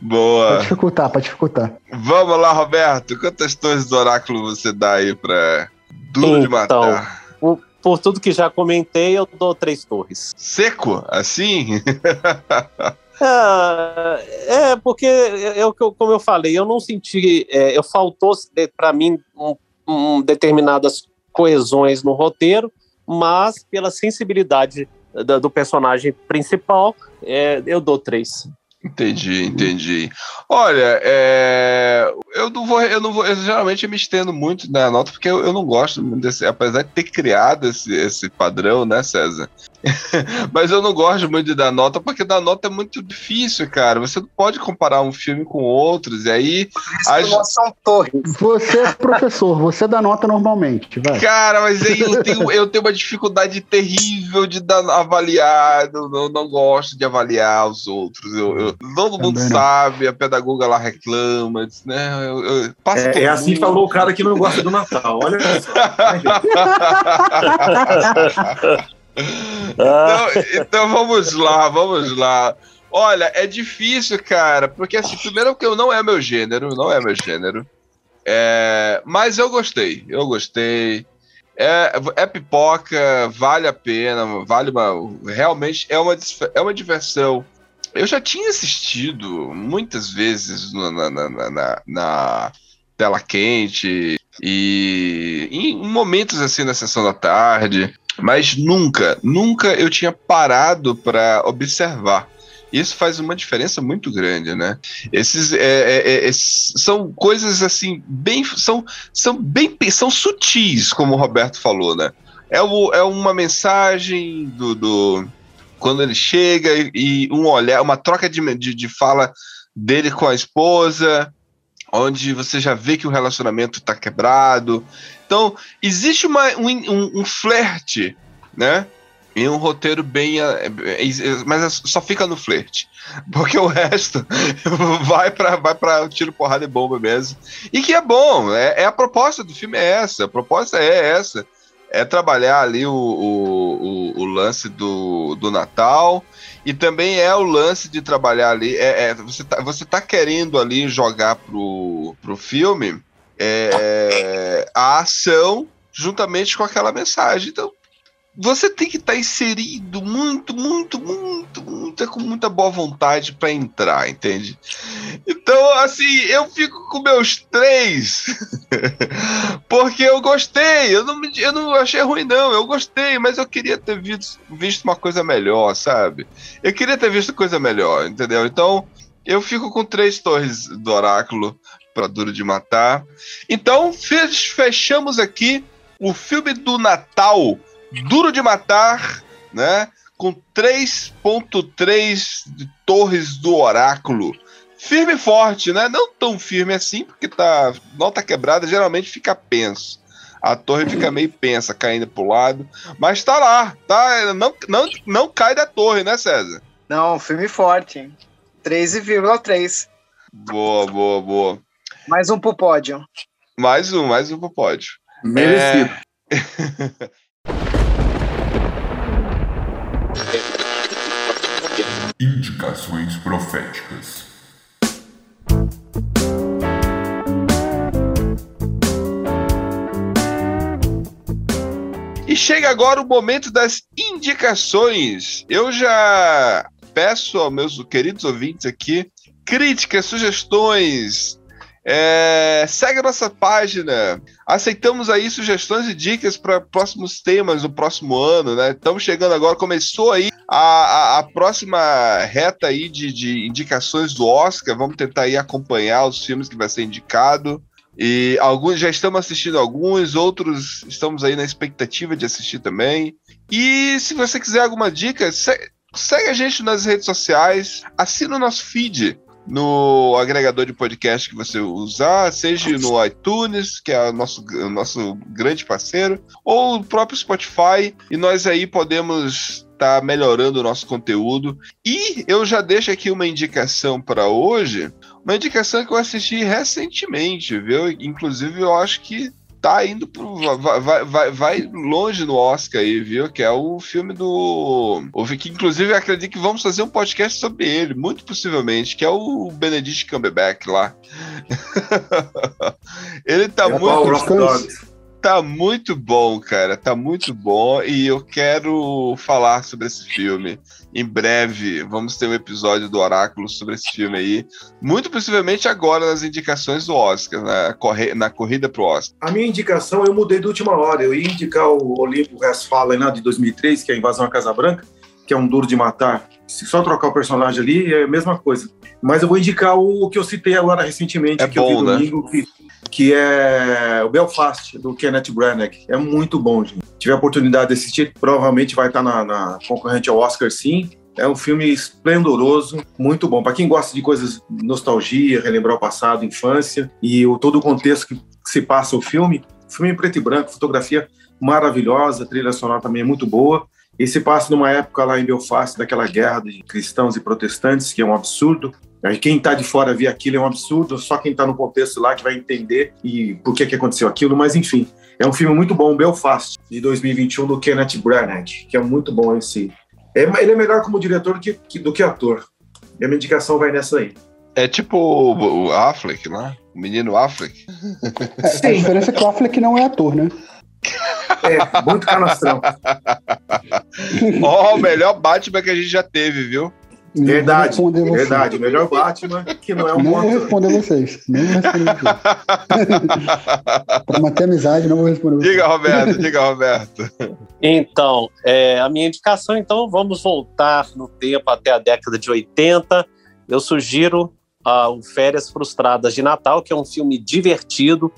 Pra Boa. dificultar, pra dificultar. Vamos lá, Roberto. Quantas torres do oráculo você dá aí pra Duro de Então. Matar? Por, por tudo que já comentei, eu dou três torres. Seco? Assim? Ah, é, porque é o que eu- como eu falei, eu não senti, é, eu faltou para mim um- um determinadas coesões no roteiro, mas pela sensibilidade da- do personagem principal, é, eu dou três. Entendi, entendi. Olha, é, eu não vou, eu não vou, eu geralmente me estendo muito na nota porque eu, eu não gosto muito desse, apesar de ter criado esse, esse padrão, né, César? Mas eu não gosto muito de dar nota porque dar nota é muito difícil, cara. Você não pode comparar um filme com outros e aí, As- são torres. Você é professor, você dá nota normalmente, vai. cara, mas aí eu tenho, eu tenho uma dificuldade terrível de dar, avaliar. Não, não, não gosto de avaliar os outros. Eu, eu- todo mundo Também sabe, a pedagoga lá reclama, diz, né? Eu, eu, passa É, é assim que falou o cara que não gosta do Natal. Olha só. Então, então vamos lá, vamos lá. Olha, é difícil, cara, porque assim, primeiro que eu não é meu gênero, não é meu gênero. É, mas eu gostei, eu gostei. É, é pipoca, vale a pena, vale uma. Realmente é uma, é uma diversão. Eu já tinha assistido muitas vezes na, na, na- na- tela quente, E em momentos assim na sessão da tarde, mas nunca, nunca eu tinha parado para observar. Isso faz uma diferença muito grande, né? Esses, é, é, é, são coisas assim bem são são bem são sutis, como o Roberto falou, né? É, o, é uma mensagem do, do quando ele chega e, e, um olhar, uma troca de, de, de fala dele com a esposa, onde você já vê que o relacionamento está quebrado. Então, existe uma, um, um, um flerte, né? Em um roteiro bem. É, é, mas só fica no flerte. Porque o resto vai para vai tiro, porrada e bomba mesmo. E que é bom. É, é, a proposta do filme é essa. A proposta é essa. É trabalhar ali o, o, o, o lance do, do Natal. E também é o lance de trabalhar ali. É, é, você, tá, você tá querendo ali jogar pro, pro filme é, a ação juntamente com aquela mensagem. Então, você tem que estar tá inserido muito, muito, muito, muito, com muita boa vontade para entrar, entende? Então, assim, eu fico com meus três, porque eu gostei, eu não, eu não achei ruim, não, eu gostei, mas eu queria ter visto, visto uma coisa melhor, sabe? Eu queria ter visto coisa melhor, entendeu? Então, eu fico com três torres do oráculo para Duro de Matar. Então, fechamos aqui o filme do Natal Duro de Matar, né? Com 3.3 torres do oráculo. Firme e forte, né? Não tão firme assim, porque tá nota quebrada, geralmente fica penso. A torre fica meio pensa, caindo pro lado. Mas tá lá, tá? Não, não, não cai da torre, né, César? Não, firme e forte. 13,3. Boa, boa, boa. Mais um pro pódio. Mais um, mais um pro pódio. Merecido. É... Indicações proféticas. E chega agora o momento das indicações. Eu já peço aos meus queridos ouvintes aqui críticas, sugestões, é, segue nossa página. Aceitamos aí sugestões e dicas para próximos temas do próximo ano, né? Estamos chegando agora, começou aí a, a, a próxima reta aí de, de, indicações do Oscar. Vamos tentar aí acompanhar os filmes que vai ser indicado. E alguns já estamos assistindo alguns, outros estamos aí na expectativa de assistir também. E se você quiser alguma dica, segue a gente nas redes sociais, assina o nosso feed no agregador de podcast que você usar, seja no iTunes, que é o nosso, nosso grande parceiro, ou o próprio Spotify, e nós aí podemos estar tá melhorando o nosso conteúdo. E eu já deixo aqui uma indicação para hoje, uma indicação que eu assisti recentemente, viu? Inclusive, eu acho que tá indo pro. Vai, vai, vai longe no Oscar aí, viu? Que é o filme do. Que inclusive acredito que vamos fazer um podcast sobre ele, muito possivelmente, que é o Benedict Cumberbatch lá. ele tá é muito tá muito bom, cara. Tá muito bom. E eu quero falar sobre esse filme. Em breve, vamos ter um episódio do Oráculo sobre esse filme aí. Muito possivelmente agora nas indicações do Oscar, na, corre na corrida pro Oscar. A minha indicação eu mudei de última hora. Eu ia indicar o Olimpo Westphalen né, de 2003, que é a Invasão à Casa Branca, que é um duro de matar. Se só trocar o personagem ali, é a mesma coisa. Mas eu vou indicar o que eu citei agora recentemente, é que bom, eu vi né? domingo, que que é o Belfast, do Kenneth Branagh. É muito bom, gente. Tive a oportunidade de assistir, provavelmente vai estar na, na concorrente ao Oscar, sim. É um filme esplendoroso, muito bom. Para quem gosta de coisas nostalgia, relembrar o passado, infância e o, todo o contexto que se passa o filme, filme em preto e branco, fotografia maravilhosa, trilha sonora também é muito boa. E se passa numa época lá em Belfast, daquela guerra de cristãos e protestantes, que é um absurdo. Aí quem está de fora vê aquilo é um absurdo, só quem está no contexto lá que vai entender e por que, que aconteceu aquilo, mas enfim. É um filme muito bom, Belfast, de 2021, do Kenneth Branagh, que é muito bom esse. É, ele é melhor como diretor que, que, do que ator. E a minha indicação vai nessa aí. É tipo o, o Affleck, né? O menino Affleck. É, a diferença é que o Affleck não é ator, né? É, muito canastrão. Ó, oh, o melhor Batman que a gente já teve, viu? Verdade, verdade. O melhor Batman, que não é um Não vou responder vocês. Não vou responder vocês. Pra manter a amizade, não vou responder vocês. Diga, Roberto, diga, Roberto. Então, é, a minha indicação, então, vamos voltar no tempo até a década de 80. Eu sugiro ah, o Férias Frustradas de Natal, que é um filme divertido.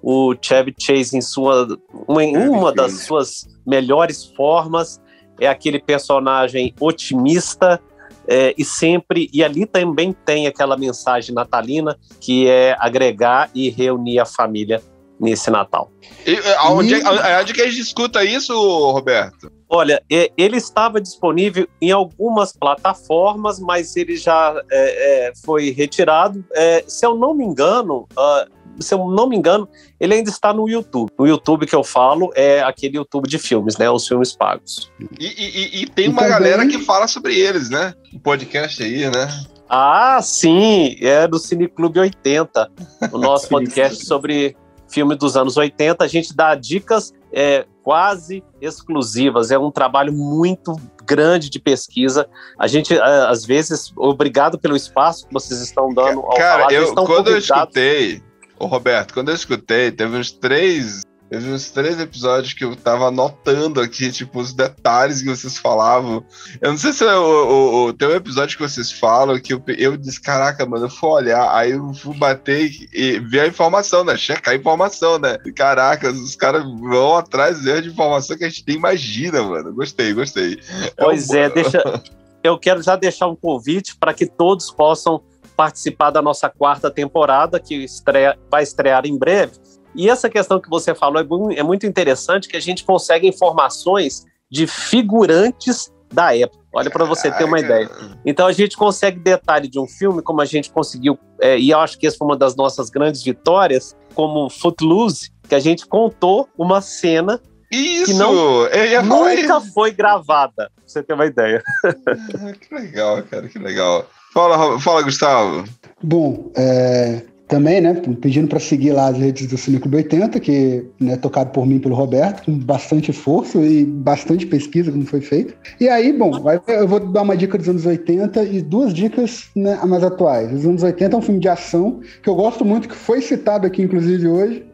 O Chevy Chase, em, sua, uma, em uma das suas melhores formas, é aquele personagem otimista é, e sempre. E ali também tem aquela mensagem natalina que é agregar e reunir a família nesse Natal. E, eh, aonde, é- aonde que a gente escuta isso, Roberto? Olha, é, ele estava disponível em algumas plataformas, mas ele já é, é, foi retirado. É, se eu não me engano, ah, se eu não me engano, ele ainda está no YouTube. O YouTube que eu falo é aquele YouTube de filmes, né? Os filmes pagos. E, e- e- tem E uma também- galera que fala sobre eles, né? Um podcast aí, né? Ah, sim, é do Cineclube 80, o nosso podcast sobre filme dos anos 80. A gente dá dicas é, quase exclusivas. É um trabalho muito grande de pesquisa. A gente, é, às vezes, obrigado pelo espaço que vocês estão dando ao Cara, falar. Eu, quando eu escutei, ô Roberto, quando eu escutei, teve uns três. Teve uns três episódios que eu tava anotando aqui, tipo, os detalhes que vocês falavam. Eu não sei se é o, o, o- tem um episódio que vocês falam que eu, eu disse, caraca, mano, eu fui olhar, aí eu fui bater e, ver a informação, né? Checar a informação, né? Caraca, os caras vão atrás de informação que a gente nem imagina, mano. Gostei, gostei. Pois um- é, deixa. Eu quero já deixar um convite para que todos possam participar da nossa quarta temporada, que estreia, vai estrear em breve. E essa questão que você falou é é muito interessante, que a gente consegue informações de figurantes da época. Olha para você ter uma ideia. Então a gente consegue detalhe de um filme, como a gente conseguiu, é, e eu acho que essa foi uma das nossas grandes vitórias, como Footloose, que a gente contou uma cena Isso! não- ia falar nunca foi gravada, pra você ter uma ideia. Ah, Que legal, cara, que legal. Fala, fala Gustavo. Bom, é, também, né, pedindo para seguir lá as redes do Cineclube 80, que é tocado por mim pelo Roberto, com bastante esforço e bastante pesquisa como foi feito. E aí, bom, vai- eu vou dar uma dica dos anos 80 e duas dicas né, mais atuais. Os anos 80 é um filme de ação que eu gosto muito, que foi citado aqui, inclusive, hoje,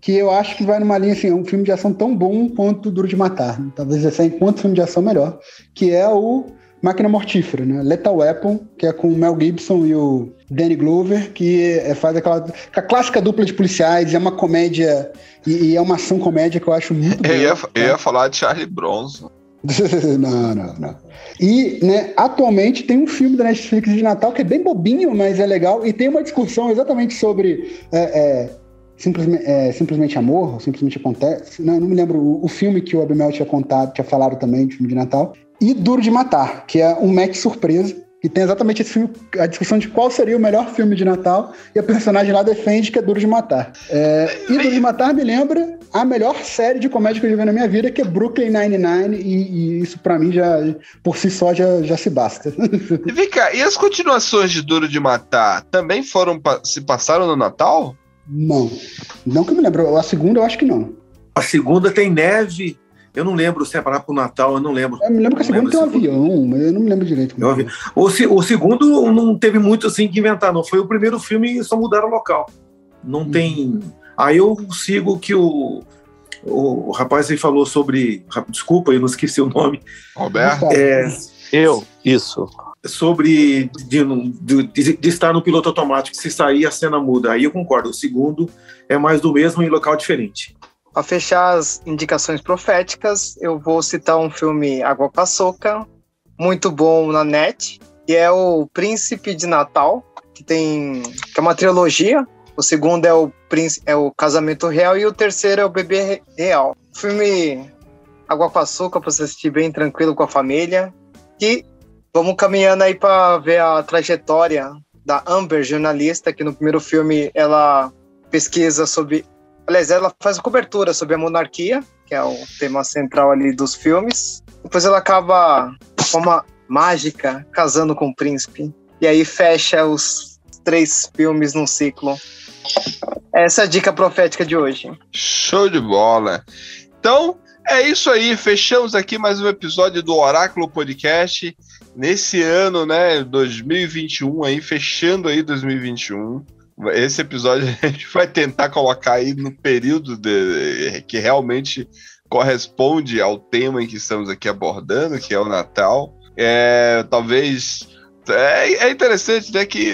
que eu acho que vai numa linha assim, é um filme de ação tão bom quanto Duro de Matar. né? Talvez esse enquanto filme de ação melhor, que é o Máquina Mortífera, né? Lethal Weapon, que é com o Mel Gibson e o Danny Glover, que é- faz aquela a clássica dupla de policiais, é uma comédia e, e é uma ação comédia que eu acho muito boa. Eu ia, eu ia falar de Charlie Bronson. não, não, não. E, né, atualmente tem um filme da Netflix de Natal que é bem bobinho, mas é legal, e tem uma discussão exatamente sobre é, é, simplesmente, é, simplesmente amor, simplesmente acontece. Não, eu não me lembro o, o filme que o Abimel tinha contado, tinha falado também de filme de Natal. E Duro de Matar, que é um match surpresa. E tem exatamente esse filme, a discussão de qual seria o melhor filme de Natal, e a personagem lá defende que é Duro de Matar. É, e Duro de Matar me lembra a melhor série de comédia que eu já vi na minha vida, que é Brooklyn Nine-Nine, e, e isso pra mim já, por si só, já, já se basta. E vem cá, e as continuações de Duro de Matar também foram se passaram no Natal? não. Não que eu me lembro. A segunda eu acho que não. A segunda tem neve. Eu não lembro se é para o Natal, eu não lembro. Eu me lembro que a Não segunda tem um avião, mas eu não me lembro direito. foi. vi. O, se- o segundo não teve muito assim que inventar, não. Foi o primeiro filme e só mudaram o local. Não Uhum. tem. Aí eu sigo que o, o rapaz aí falou sobre. Desculpa, eu não esqueci o nome. Roberto? Gustavo. É, Eu, isso. sobre de, de- de estar no piloto automático, se sair a cena muda. Aí eu concordo. O segundo é mais do mesmo em local diferente. Para fechar as indicações proféticas, eu vou citar um filme Água com Açúcar, muito bom na net, que é o Príncipe de Natal, que tem que é uma trilogia. O segundo é o Príncipe, é o Casamento Real e o terceiro é o Bebê Re- Real. Filme Água com Açúcar para você assistir bem tranquilo com a família. E vamos caminhando aí para ver a trajetória da Amber, jornalista, que no primeiro filme ela pesquisa sobre Aliás, ela faz a cobertura sobre a monarquia, que é o tema central ali dos filmes. Depois ela acaba com uma mágica casando com o príncipe. E aí fecha os três filmes num ciclo. Essa é a dica profética de hoje. Show de bola. Então, É isso aí, fechamos aqui mais um episódio do Oráculo Podcast. Nesse ano, né, 2021 aí, fechando aí 2021. Esse episódio a gente vai tentar colocar aí no período de, que realmente corresponde ao tema em que estamos aqui abordando, que é o Natal. É, talvez é, é, interessante, né? Que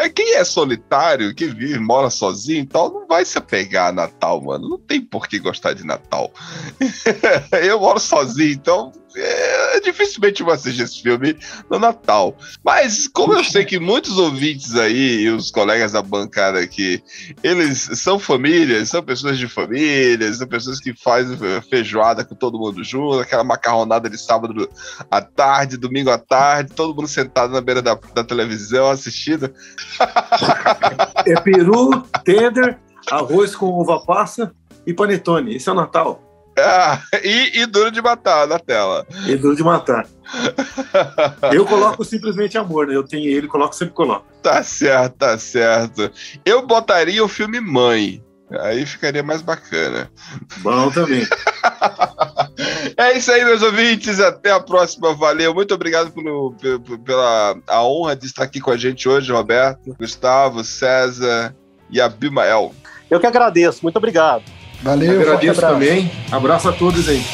é, quem é solitário, que vive, mora sozinho e tal, não vai se apegar a Natal, mano. Não tem por que gostar de Natal. eu moro sozinho, então é, dificilmente vou assistir esse filme no Natal. Mas, como eu sei que muitos ouvintes aí, e os colegas da bancada aqui, eles são famílias, são pessoas de família, são pessoas que fazem feijoada com todo mundo junto, aquela macarronada de sábado à tarde, domingo à tarde, todo mundo sentado na beira da, da televisão assistindo. É peru, tender, arroz com uva passa e panetone. Isso é o Natal. Ah, e, e, duro de matar na tela. E duro de matar. Eu coloco simplesmente amor, né? Eu tenho ele, coloco, sempre coloco. Tá certo, tá certo. Eu botaria o filme Mãe. Aí ficaria mais bacana. Bom também. é isso aí, meus ouvintes. Até a próxima. Valeu. Muito obrigado pelo, pela a honra de estar aqui com a gente hoje, Roberto, Gustavo, César e Abimael. Eu que agradeço. Muito obrigado. Valeu, Eu agradeço abraço. também. Abraço a todos aí.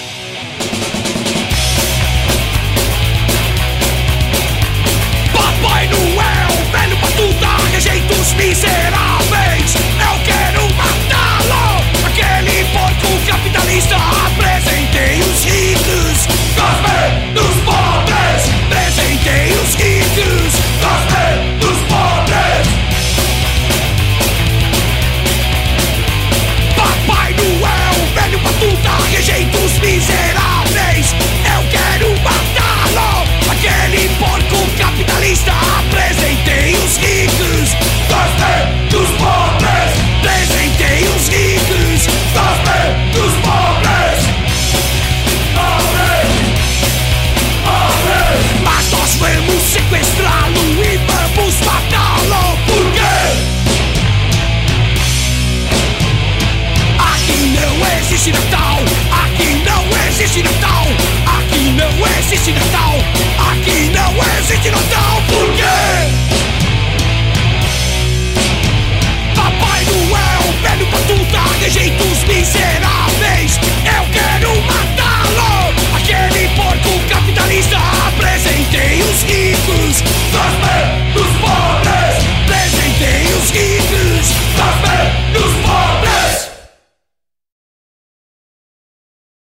Papai Noel, velho pra rejeitos é miseráveis.